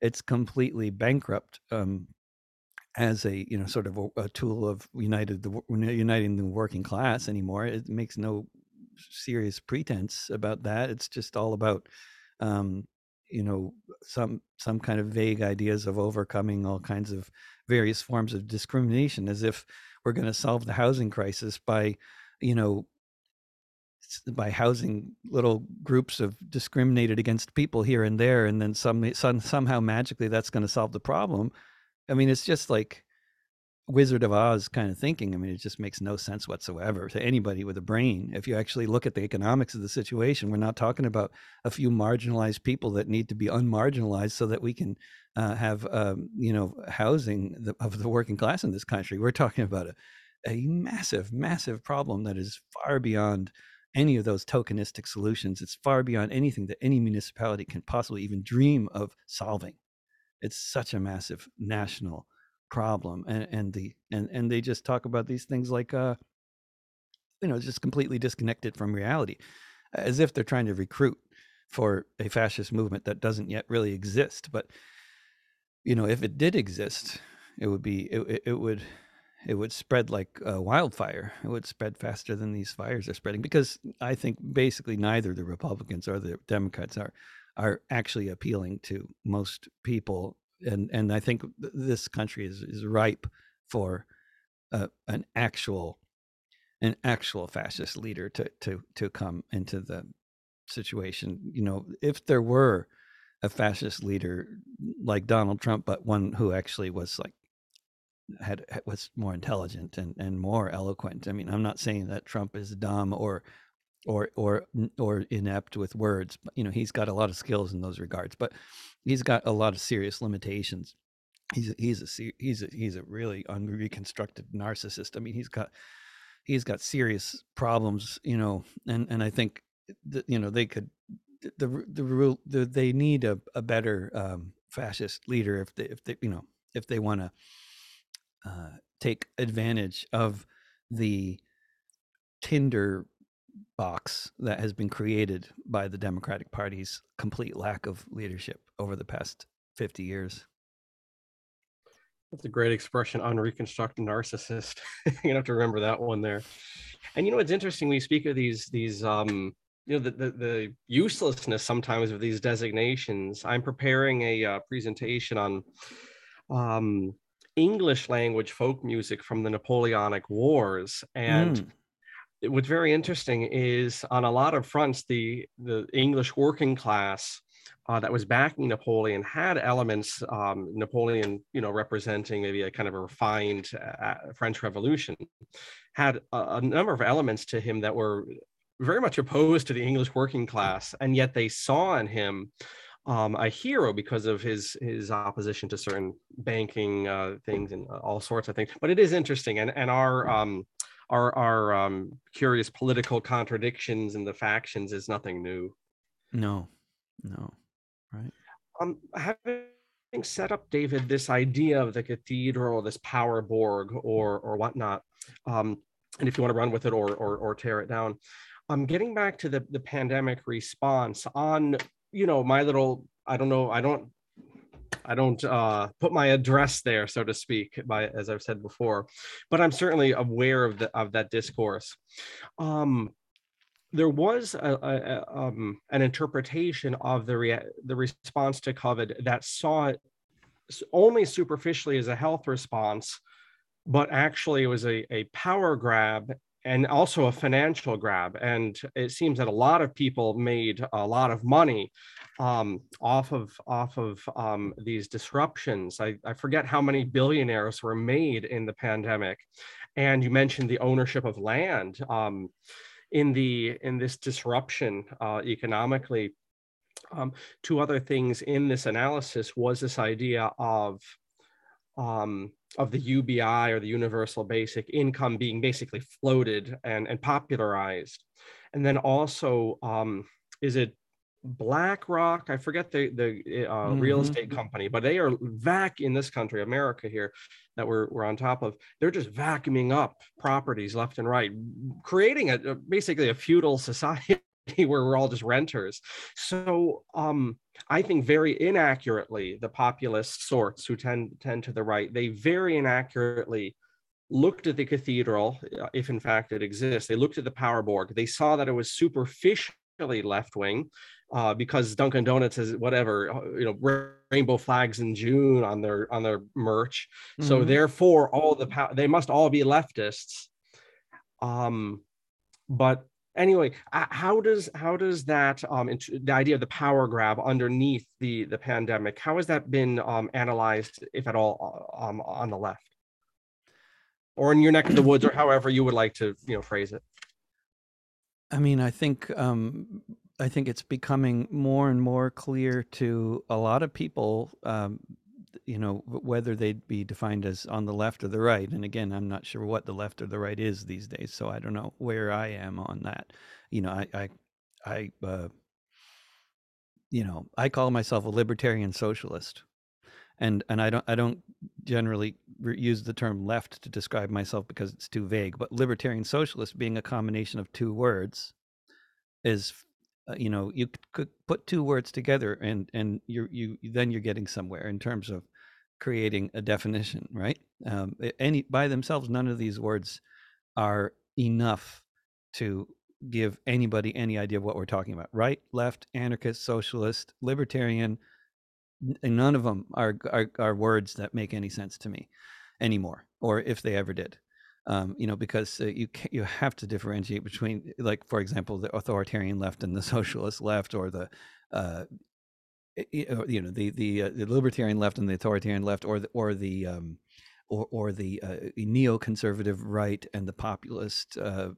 [SPEAKER 1] it's completely bankrupt um, as a you know sort of a, a, tool of united the uniting the working class anymore. It makes no serious pretense about that. It's just all about um, you know some some kind of vague ideas of overcoming all kinds of various forms of discrimination as if we're going to solve the housing crisis by you know by housing little groups of discriminated against people here and there and then some, some somehow magically that's going to solve the problem. I mean it's just like Wizard of Oz kind of thinking. I mean, it just makes no sense whatsoever to anybody with a brain. If you actually look at the economics of the situation, we're not talking about a few marginalized people that need to be unmarginalized so that we can uh, have, um, you know, housing the, of the working class in this country. We're talking about a, a massive, massive problem that is far beyond any of those tokenistic solutions. It's far beyond anything that any municipality can possibly even dream of solving. It's such a massive national problem and and the and and they just talk about these things like uh you know just completely disconnected from reality as if they're trying to recruit for a fascist movement that doesn't yet really exist but you know if it did exist it would be it, it would it would spread like wildfire. It would spread faster than these fires are spreading because i think basically neither the republicans or the democrats are are actually appealing to most people and and I think this country is is ripe for an actual an actual fascist leader to to to come into the situation. You know, if there were a fascist leader like Donald Trump, but one who actually was like had was more intelligent and and more eloquent. I mean, I'm not saying that Trump is dumb or or or or inept with words, but you know, he's got a lot of skills in those regards. But he's got a lot of serious limitations. He's a, he's a he's a he's a really unreconstructed narcissist. I mean, he's got he's got serious problems, you know, and and I think that you know they could the the rule the, they need a, a better um, fascist leader if they if they you know if they want to uh, take advantage of the Tinder box that has been created by the Democratic Party's complete lack of leadership over the past 50 years.
[SPEAKER 2] That's a great expression, unreconstructed narcissist. you have to remember that one there. And you know, it's interesting. We speak of these, these, um, you know, the, the, the uselessness sometimes of these designations. I'm preparing a uh, presentation on um, English language folk music from the Napoleonic Wars. And mm what's very interesting is on a lot of fronts, the the English working class uh, that was backing Napoleon had elements. Um, Napoleon, you know, representing maybe a kind of a refined uh, French Revolution, had a, a number of elements to him that were very much opposed to the English working class, and yet they saw in him um, a hero because of his his opposition to certain banking uh, things and all sorts of things. But it is interesting, and and our um, our our um, curious political contradictions in the factions is nothing new.
[SPEAKER 1] No, no, right.
[SPEAKER 2] Um, having set up, David, this idea of the cathedral, this power borg, or or whatnot, um, and if you want to run with it or or, or tear it down, I'm um, getting back to the the pandemic response on you know my little I don't know I don't I don't uh, put my address there, so to speak, by as I've said before, but I'm certainly aware of the of that discourse. Um, there was a, a, um, an interpretation of the rea- the response to COVID that saw it only superficially as a health response, but actually it was a, a power grab and also a financial grab. And it seems that a lot of people made a lot of money um, off of off of um, these disruptions. I, I forget how many billionaires were made in the pandemic. And you mentioned the ownership of land. Um, in the in this disruption uh, economically. Um, two other things in this analysis was this idea of um, of the UBI or the universal basic income being basically floated and, and popularized. And then also, um, is it BlackRock? I forget the, the uh, mm-hmm. real estate company, but they are vac in this country, America here, that we're, we're on top of. They're just vacuuming up properties left and right, creating a, basically a feudal society where we're all just renters. So um, I think very inaccurately, the populist sorts who tend tend to the right, they very inaccurately looked at the cathedral, uh, if in fact it exists. They looked at the power borg. They saw that it was superficially left wing. Uh, because Dunkin' Donuts has whatever you know rainbow flags in June on their on their merch, mm-hmm. so therefore all the power they must all be leftists. Um, but anyway how does how does that um the idea of the power grab underneath the the pandemic how has that been um analyzed if at all uh, um on the left? Or in your neck of the woods or however you would like to you know phrase it.
[SPEAKER 1] I mean i think um i think it's becoming more and more clear to a lot of people um you know whether they'd be defined as on the left or the right and again i'm not sure what the left or the right is these days so i don't know where i am on that. You know i i i uh, you know i call myself a libertarian socialist and and i don't i don't generally use the term left to describe myself because it's too vague but libertarian socialist being a combination of two words is uh, you know you could put two words together and and you you then you're getting somewhere in terms of creating a definition right? Um, any by themselves none of these words are enough to give anybody any idea of what we're talking about. Right left anarchist socialist libertarian none of them are, are are words that make any sense to me anymore or if they ever did um, you know, because uh, you you have to differentiate between, like, for example, the authoritarian left and the socialist left, or the uh, you know the the, uh, the libertarian left and the authoritarian left, or the or the um, or, or the uh, neoconservative right and the populist uh,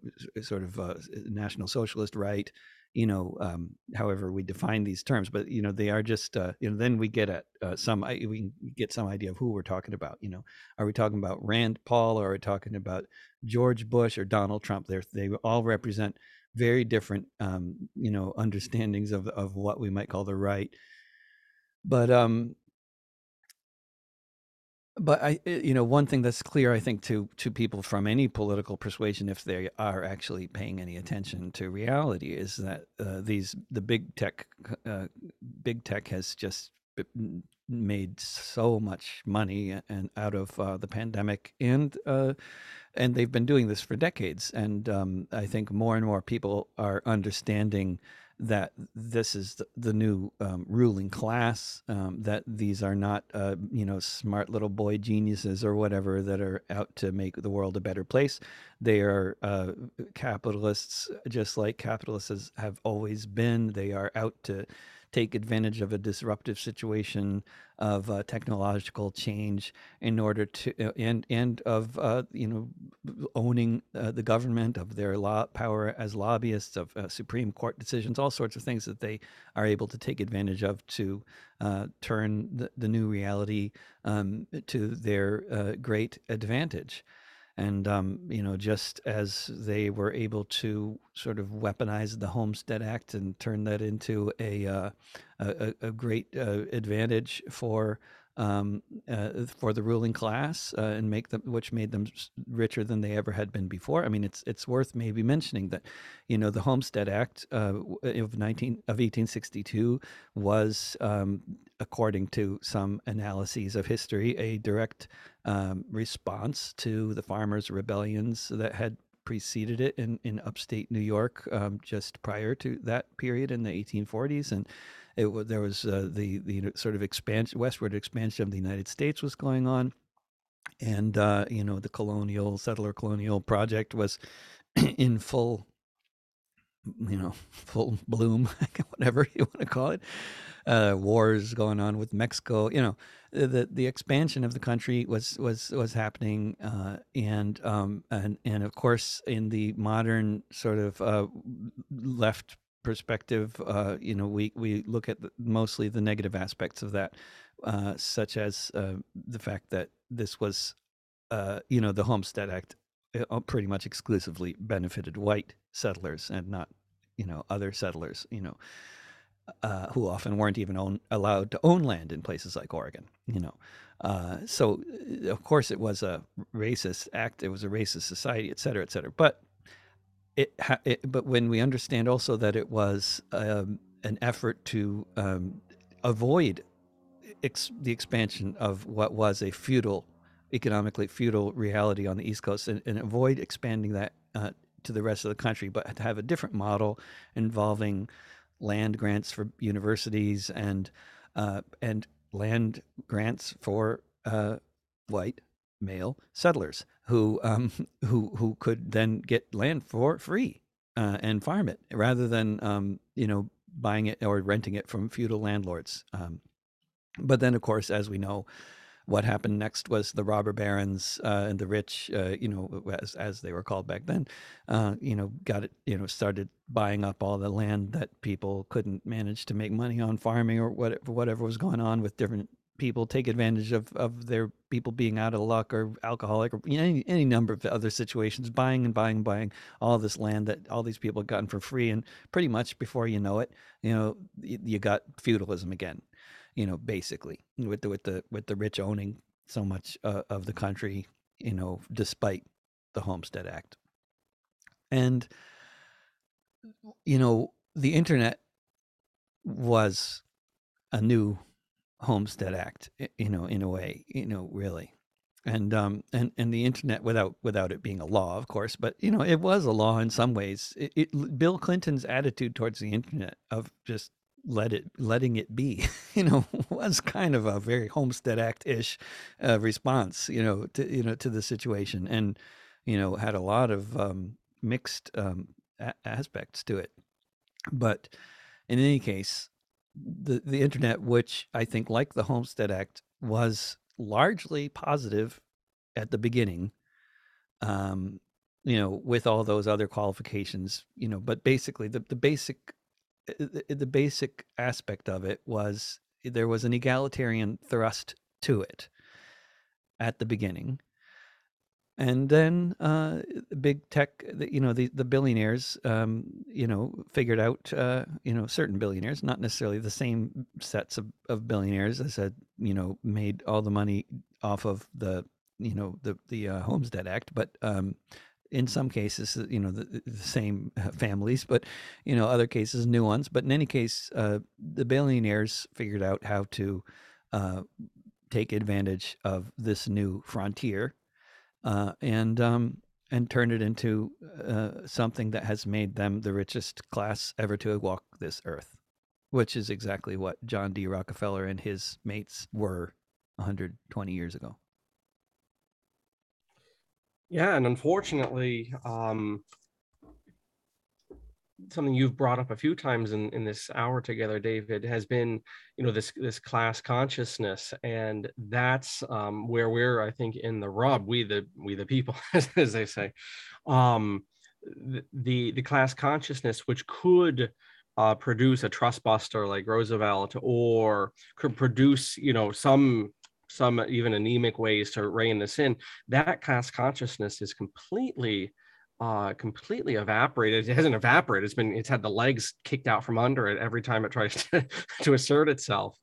[SPEAKER 1] sort of uh, national socialist right, you know, um, however we define these terms, but you know, they are just, uh, you know, then we get at uh, some, we get some idea of who we're talking about. You know, are we talking about Rand Paul, or are we talking about George Bush or Donald Trump? They they all represent very different, um, you know, understandings of of what we might call the right. But um, but I, eh, you know, one thing that's clear, I think, to to people from any political persuasion, if they are actually paying any attention to reality, is that uh, these the big tech, uh, big tech has just made so much money and out of uh, the pandemic, and uh, and they've been doing this for decades. And um, I think more and more people are understanding that this is the, the new um, ruling class, um, that these are not, uh, you know, smart little boy geniuses or whatever that are out to make the world a better place. They are uh, capitalists, just like capitalists have always been. They are out to take advantage of a disruptive situation of uh, technological change in order to uh, and and of uh, you know owning uh, the government of their law power as lobbyists of uh, Supreme Court decisions, all sorts of things that they are able to take advantage of to uh, turn the, the new reality um, to their great advantage. And, um, you know, just as they were able to sort of weaponize the Homestead Act and turn that into a, uh, a, a, great uh, advantage for um, uh, for the ruling class uh, and make them, which made them richer than they ever had been before. I mean, it's it's worth maybe mentioning that, you know, the Homestead Act uh, of nineteen of eighteen sixty two was, um, according to some analyses of history, a direct um, response to the farmers' rebellions that had preceded it in, in upstate New York um, just prior to that period in the 1840s. And it, there was uh, the the sort of expansion, westward expansion of the United States was going on, and uh, you know the colonial settler colonial project was in full, you know, full bloom, whatever you want to call it. Uh, wars going on with Mexico, you know, the the expansion of the country was was was happening, uh, and um, and and of course in the modern sort of uh, left perspective, uh, you know, we we look at the, mostly the negative aspects of that, uh, such as uh, the fact that this was, you know, the Homestead Act pretty much exclusively benefited white settlers and not, you know, other settlers, you know, uh, who often weren't even own, allowed to own land in places like Oregon, you know. so, of course, it was a racist act. It was a racist society, et cetera, et cetera. But it, it, but when we understand also that it was um, an effort to um, avoid ex- the expansion of what was a feudal, economically feudal reality on the East Coast, and, and avoid expanding that uh, to the rest of the country, but to have a different model involving land grants for universities and uh, and land grants for uh, white male settlers who um, who who could then get land for free uh, and farm it rather than um, you know buying it or renting it from feudal landlords. Um, but then, of course, as we know, what happened next was the robber barons uh, and the rich, uh, you know, as as they were called back then, uh, you know, got it, you know, started buying up all the land that people couldn't manage to make money on farming or whatever whatever was going on with different people take advantage of, of their people being out of luck or alcoholic or any, any number of other situations, buying and buying and buying all this land that all these people have gotten for free. And pretty much before you know it, you know, you, you got feudalism again, you know, basically with the, with the, with the rich owning so much uh, of the country, you know, despite the Homestead Act. And, you know, the internet was a new Homestead Act, you know, in a way, you know, really. And um and and the internet without without it being a law, of course, but you know, it was a law in some ways. It, it Bill Clinton's attitude towards the internet of just let it letting it be, you know, was kind of a very Homestead Act ish uh, response, you know, to you know to the situation, and you know had a lot of um, mixed um, aspects to it. But in any case, the the internet, which I think, like the Homestead Act, was largely positive at the beginning. Um, you know, with all those other qualifications, you know, but basically the the basic the, the basic aspect of it was there was an egalitarian thrust to it at the beginning. And then uh, big tech, you know, the the billionaires, um, you know, figured out, uh, you know, certain billionaires, not necessarily the same sets of, of billionaires, as said, you know, made all the money off of the, you know, the the uh, Homestead Act, but um, in some cases, uh, you know, the, the, same uh, families, but you know, other cases, new ones. But in any case, uh, the billionaires figured out how to uh, take advantage of this new frontier uh, and um, and turn it into uh, something that has made them the richest class ever to walk this earth, which is exactly what John D. Rockefeller and his mates were 120 years ago.
[SPEAKER 2] Yeah, and unfortunately, um, something you've brought up a few times in, in this hour together, David, has been, you know, this this class consciousness, and that's um, where we're, I think, in the rub. We the we the people, as they say, um, the the class consciousness, which could uh, produce a trust buster like Roosevelt, or could produce, you know, some some even anemic ways to rein this in. That class consciousness is completely uh, completely evaporated. It hasn't evaporated. It's been it's had the legs kicked out from under it every time it tries to, to assert itself.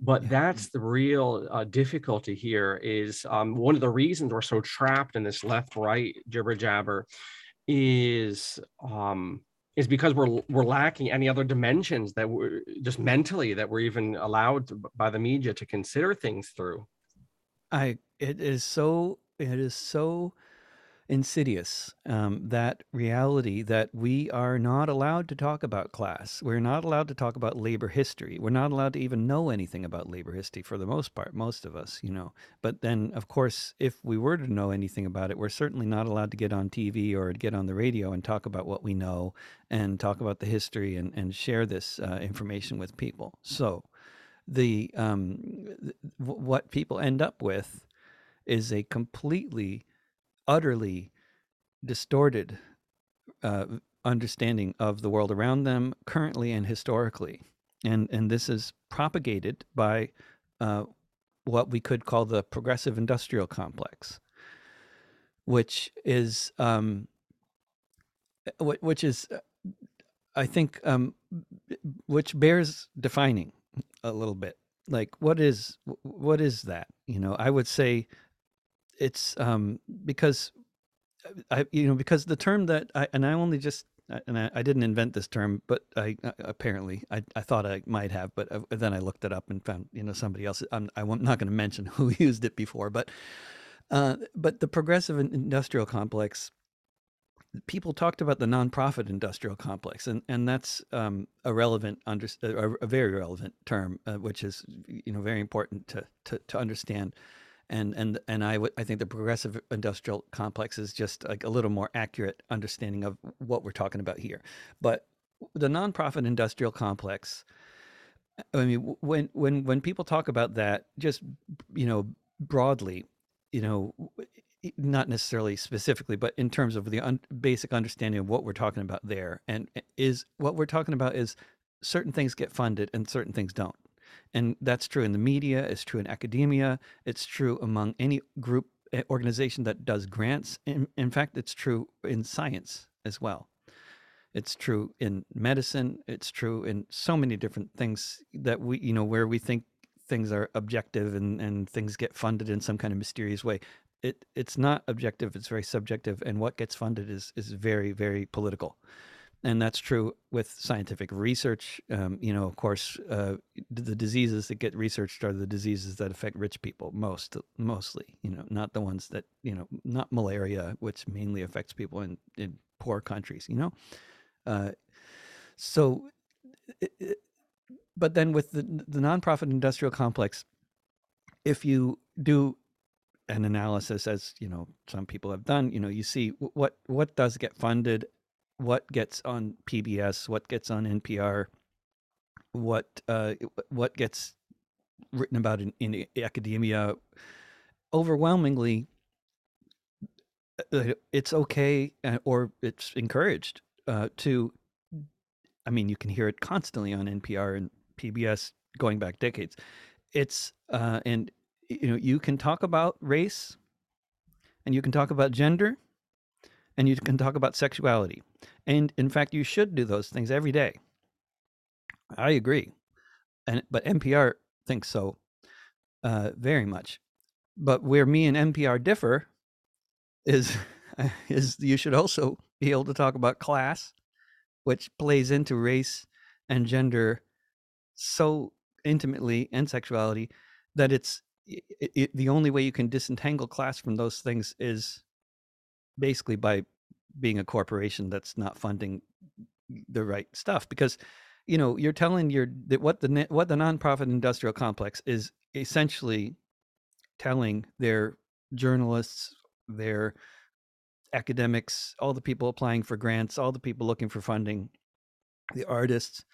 [SPEAKER 2] But yeah. that's the real uh, difficulty here. Is um, one of the reasons we're so trapped in this left-right jibber jabber is um, is because we're we're lacking any other dimensions that we're just mentally that we're even allowed to, by the media to consider things through.
[SPEAKER 1] I it is so it is so insidious um, that reality that we are not allowed to talk about class. We're not allowed to talk about labor history. We're not allowed to even know anything about labor history for the most part, most of us, you know. But then, of course, if we were to know anything about it, we're certainly not allowed to get on TV or get on the radio and talk about what we know and talk about the history and, and share this uh, information with people. So, the um, what people end up with is a completely utterly distorted uh, understanding of the world around them currently and historically. And, and this is propagated by uh, what we could call the progressive industrial complex, which is um, which is I think um, which bears defining a little bit. Like what is what is that? You know, I would say it's um, because I, you know, because the term that I and I only just and I, I didn't invent this term, but I uh, apparently I, I thought I might have, but uh, then I looked it up and found you know somebody else. I'm I'm not going to mention who used it before, but uh, but the progressive industrial complex. People talked about the nonprofit industrial complex, and and that's um, a relevant, under, a, a very relevant term, uh, which is you know very important to to, to understand and and and I, w- I think the progressive industrial complex is just like a little more accurate understanding of what we're talking about here. But the nonprofit industrial complex, I mean, when when when people talk about that, just you know broadly, you know, not necessarily specifically, but in terms of the un- basic understanding of what we're talking about there, and is what we're talking about is certain things get funded and certain things don't. And that's true in the media, it's true in academia, it's true among any group eh, organization that does grants. In, in fact, it's true in science as well. It's true in medicine, it's true in so many different things that we, you know, where we think things are objective and, and things get funded in some kind of mysterious way. It it's not objective, it's very subjective, and what gets funded is is very, very political and that's true with scientific research. Um, you know, of course, uh, the diseases that get researched are the diseases that affect rich people most, mostly. You know, not the ones that you know, not malaria, which mainly affects people in in poor countries. You know, uh, so, it, but then with the the nonprofit industrial complex, if you do an analysis as you know some people have done you know you see what what does get funded what gets on PBS, what gets on NPR, what uh, what gets written about in, in academia. Overwhelmingly, uh, it's okay uh, or it's encouraged uh, to. I mean, you can hear it constantly on NPR and PBS going back decades. It's uh, and you know you can talk about race, and you can talk about gender, and you can talk about sexuality and in fact, you should do those things every day. I agree. And but NPR thinks so uh, very much. But where me and NPR differ is is you should also be able to talk about class, which plays into race and gender so intimately and sexuality that it's it, it, the only way you can disentangle class from those things is basically by being a corporation that's not funding the right stuff because you know you're telling your that what the what the nonprofit industrial complex is essentially telling their journalists their academics all the people applying for grants all the people looking for funding the artists,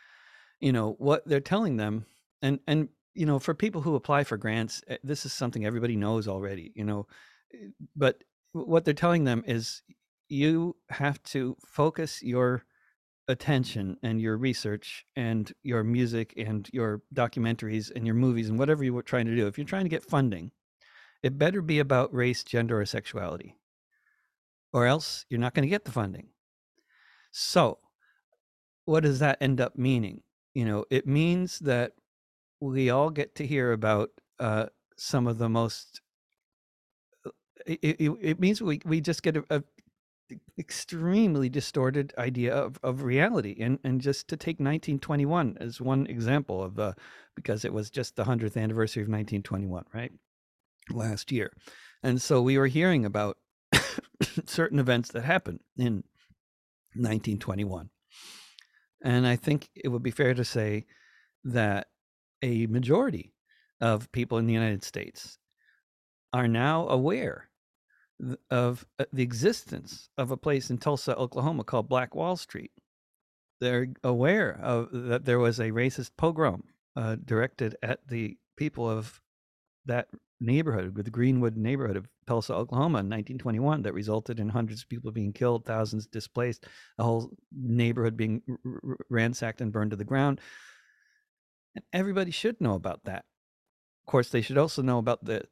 [SPEAKER 1] you know, what they're telling them, and and you know, for people who apply for grants, eh, this is something everybody knows already, you know, eh, but what they're telling them is you have to focus your attention and your research and your music and your documentaries and your movies and whatever you were trying to do. If you're trying to get funding, it better be about race, gender, or sexuality, or else you're not going to get the funding. So, what does that end up meaning? You know, it means that we all get to hear about uh, some of the most. It, it, it means we, we just get a, a extremely distorted idea of, of reality. And, and just to take 1921 as one example of, uh, because it was just the 100th anniversary of 1921, right? Last year. And so we were hearing about certain events that happened in 1921. And I think it would be fair to say that a majority of people in the United States are now aware of uh, the existence of a place in Tulsa, Oklahoma called Black Wall Street. They're aware of that there was a racist pogrom uh, directed at the people of that neighborhood, the Greenwood neighborhood of Tulsa, Oklahoma in 1921 that resulted in hundreds of people being killed, thousands displaced, a whole neighborhood being r- ransacked and burned to the ground. And everybody should know about that. Of course, they should also know about the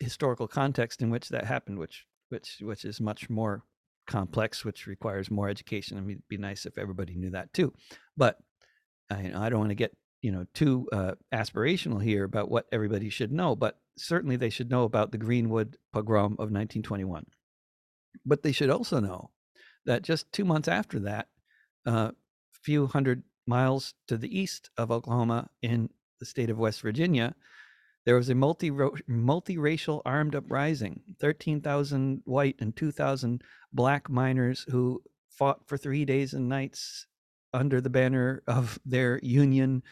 [SPEAKER 1] historical context in which that happened, which which which is much more complex, which requires more education. I mean, it'd be nice if everybody knew that too. But I, I don't want to get you know too uh, aspirational here about what everybody should know, but certainly they should know about the Greenwood pogrom of 1921. But they should also know that just two months after that, a uh, few hundred miles to the east of Oklahoma in the state of West Virginia, there was a multi multiracial armed uprising. Thirteen thousand white and two thousand black miners who fought for three days and nights under the banner of their union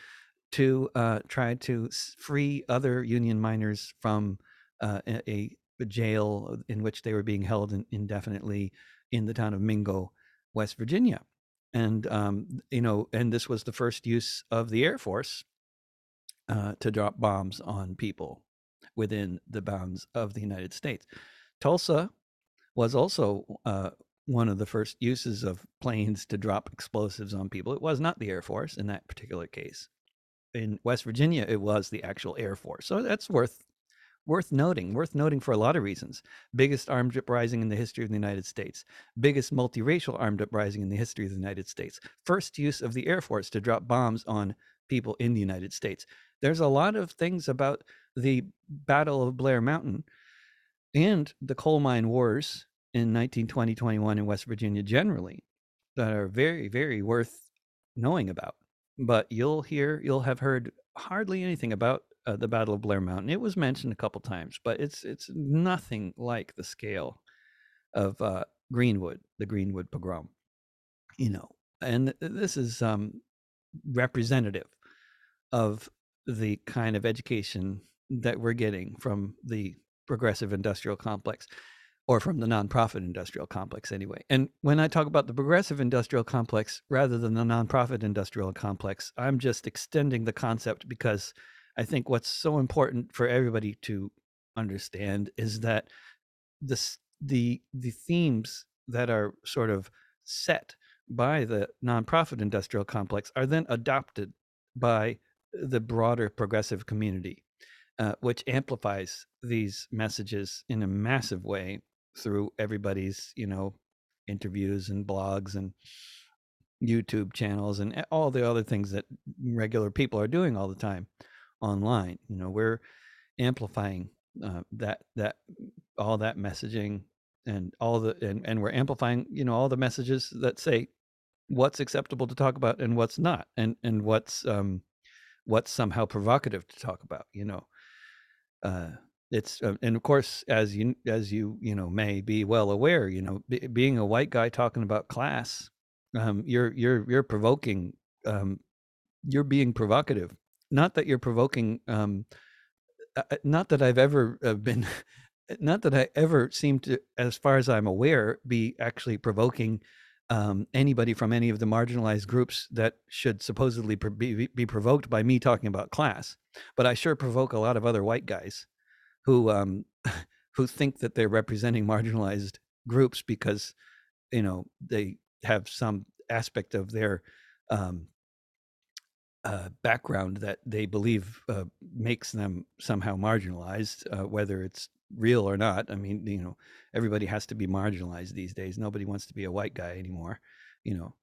[SPEAKER 1] to uh, try to free other union miners from uh, a, a, jail in which they were being held in, indefinitely in the town of Mingo, West Virginia. And um, you know, and this was the first use of the Air Force uh, to drop bombs on people within the bounds of the United States. Tulsa was also uh, one of the first uses of planes to drop explosives on people. It was not the Air Force in that particular case. In West Virginia, it was the actual Air Force. So that's worth worth noting, worth noting for a lot of reasons. Biggest armed uprising in the history of the United States, biggest multiracial armed uprising in the history of the United States, first use of the Air Force to drop bombs on people in the United States there's a lot of things about the Battle of Blair Mountain and the coal mine wars in 1920 21 in West Virginia generally that are very, very worth knowing about. But you'll hear, you'll have heard hardly anything about uh, the Battle of Blair Mountain. It was mentioned a couple times, but it's it's nothing like the scale of uh, Greenwood, the Greenwood pogrom. You know, and this is um, representative of the kind of education that we're getting from the progressive industrial complex or from the nonprofit industrial complex anyway. And when I talk about the progressive industrial complex rather than the nonprofit industrial complex, I'm just extending the concept because I think what's so important for everybody to understand is that this the the themes that are sort of set by the nonprofit industrial complex are then adopted by the broader progressive community, uh, which amplifies these messages in a massive way through everybody's, you know, interviews and blogs and YouTube channels and all the other things that regular people are doing all the time online. You know, we're amplifying uh, that that all that messaging and all the and, and we're amplifying you know all the messages that say what's acceptable to talk about and what's not and and what's um what's somehow provocative to talk about you know? Uh it's uh, and of course as you as you you know may be well aware you know b- being a white guy talking about class um you're you're you're provoking um you're being provocative. Not that you're provoking um uh, uh not that i've ever uh, been not that i ever seem to as far as i'm aware be actually provoking um, anybody from any of the marginalized groups that should supposedly be, be provoked by me talking about class, but I sure provoke a lot of other white guys who um, who think that they're representing marginalized groups because you know they have some aspect of their um, uh, background that they believe uh, makes them somehow marginalized, uh, whether it's real or not. I mean, you know, everybody has to be marginalized these days. Nobody wants to be a white guy anymore. You know,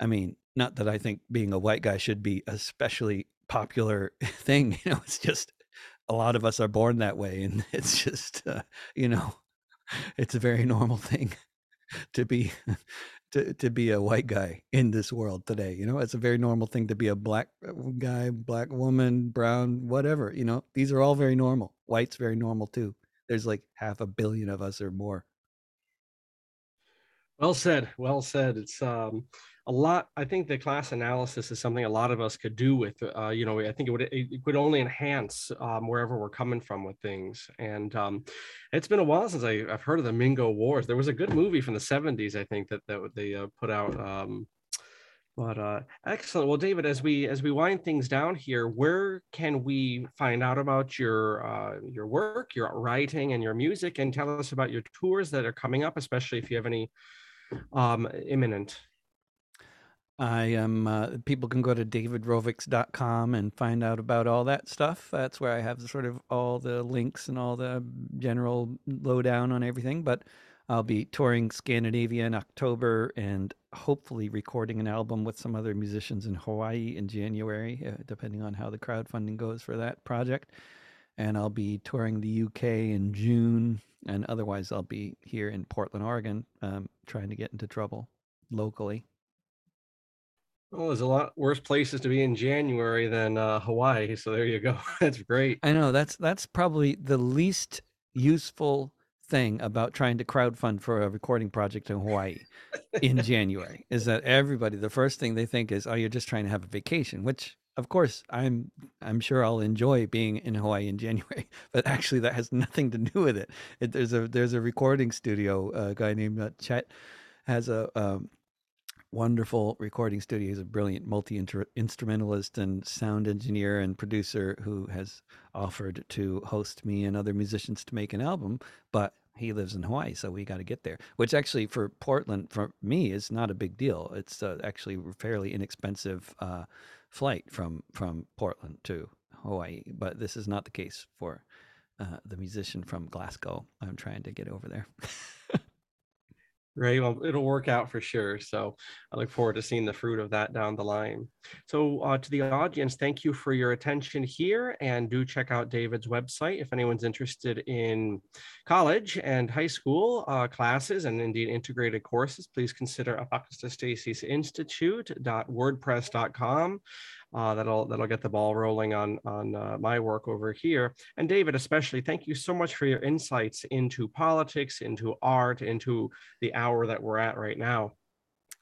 [SPEAKER 1] I mean, not that I think being a white guy should be especially popular thing. You know, it's just a lot of us are born that way, and it's just, uh, you know, it's a very normal thing to be to, to be a white guy in this world today. You know, it's a very normal thing to be a black uh, guy, black woman, brown, whatever. You know, these are all very normal. White's very normal too. There's like half a billion of us or more.
[SPEAKER 2] Well said. Well said. It's um, a lot. I think the class analysis is something a lot of us could do with. Uh, you know, I think it would it would only enhance um, wherever we're coming from with things. And um, it's been a while since I, have heard of the Mingo Wars. There was a good movie from the '70s, I think, that that they uh, put out. Um, but uh, excellent. Well, David, as we as we wind things down here, where can we find out about your uh, your work, your writing, and your music, and tell us about your tours that are coming up, especially if you have any um, imminent.
[SPEAKER 1] I am. Uh, people can go to davidrovics.com and find out about all that stuff. That's where I have sort of all the links and all the general lowdown on everything. But I'll be touring Scandinavia in October and hopefully recording an album with some other musicians in Hawaii in January, uh, depending on how the crowdfunding goes for that project. And I'll be touring the UK in June and otherwise I'll be here in Portland, Oregon, um, trying to get into trouble locally.
[SPEAKER 2] Well, there's a lot worse places to be in January than uh, Hawaii, so there you go. that's great.
[SPEAKER 1] I know that's that's probably the least useful thing about trying to crowdfund for a recording project in Hawaii in January is that everybody the first thing they think is oh you're just trying to have a vacation which of course, I'm I'm sure I'll enjoy being in Hawaii in January, but actually that has nothing to do with it. it there's a there's a recording studio. A guy named uh, Chet has a um, wonderful recording studio. He's a brilliant multi instrumentalist and sound engineer and producer who has offered to host me and other musicians to make an album, but he lives in Hawaii, so we got to get there. Which actually, for Portland, for me, is not a big deal. It's uh, actually fairly inexpensive uh, flight from from Portland to Hawaii, but this is not the case for uh, the musician from Glasgow. I'm trying to get over there.
[SPEAKER 2] Right. Well, it'll work out for sure. So I look forward to seeing the fruit of that down the line. So, uh, to the audience, thank you for your attention here. And do check out David's website if anyone's interested in college and high school uh, classes and indeed integrated courses. Please consider Apostasies Institute.wordpress.com uh, that'll that'll get the ball rolling on on uh, my work over here. And David, especially, thank you so much for your insights into politics, into art, into the hour that we're at right now.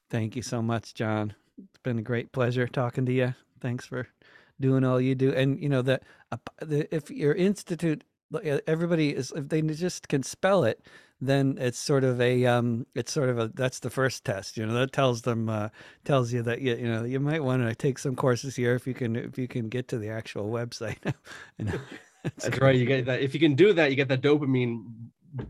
[SPEAKER 1] Thank you so much, John. It's been a great pleasure talking to you. Thanks for doing all you do. And you know that uh, if your institute, everybody is if they just can spell it, then it's sort of a um, it's sort of a that's the first test. You know that tells them uh, tells you that you you know you might want to take some courses here if you can if you can get to the actual website.
[SPEAKER 2] you that's right. You get that if you can do that, you get that dopamine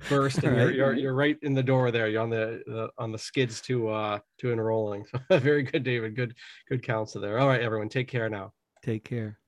[SPEAKER 2] burst, and right. you're, you're, you're right in the door there. You're on the, the on the skids to uh to enrolling. So very good, David. Good good counsel there. All right, everyone, take care now.
[SPEAKER 1] Take care.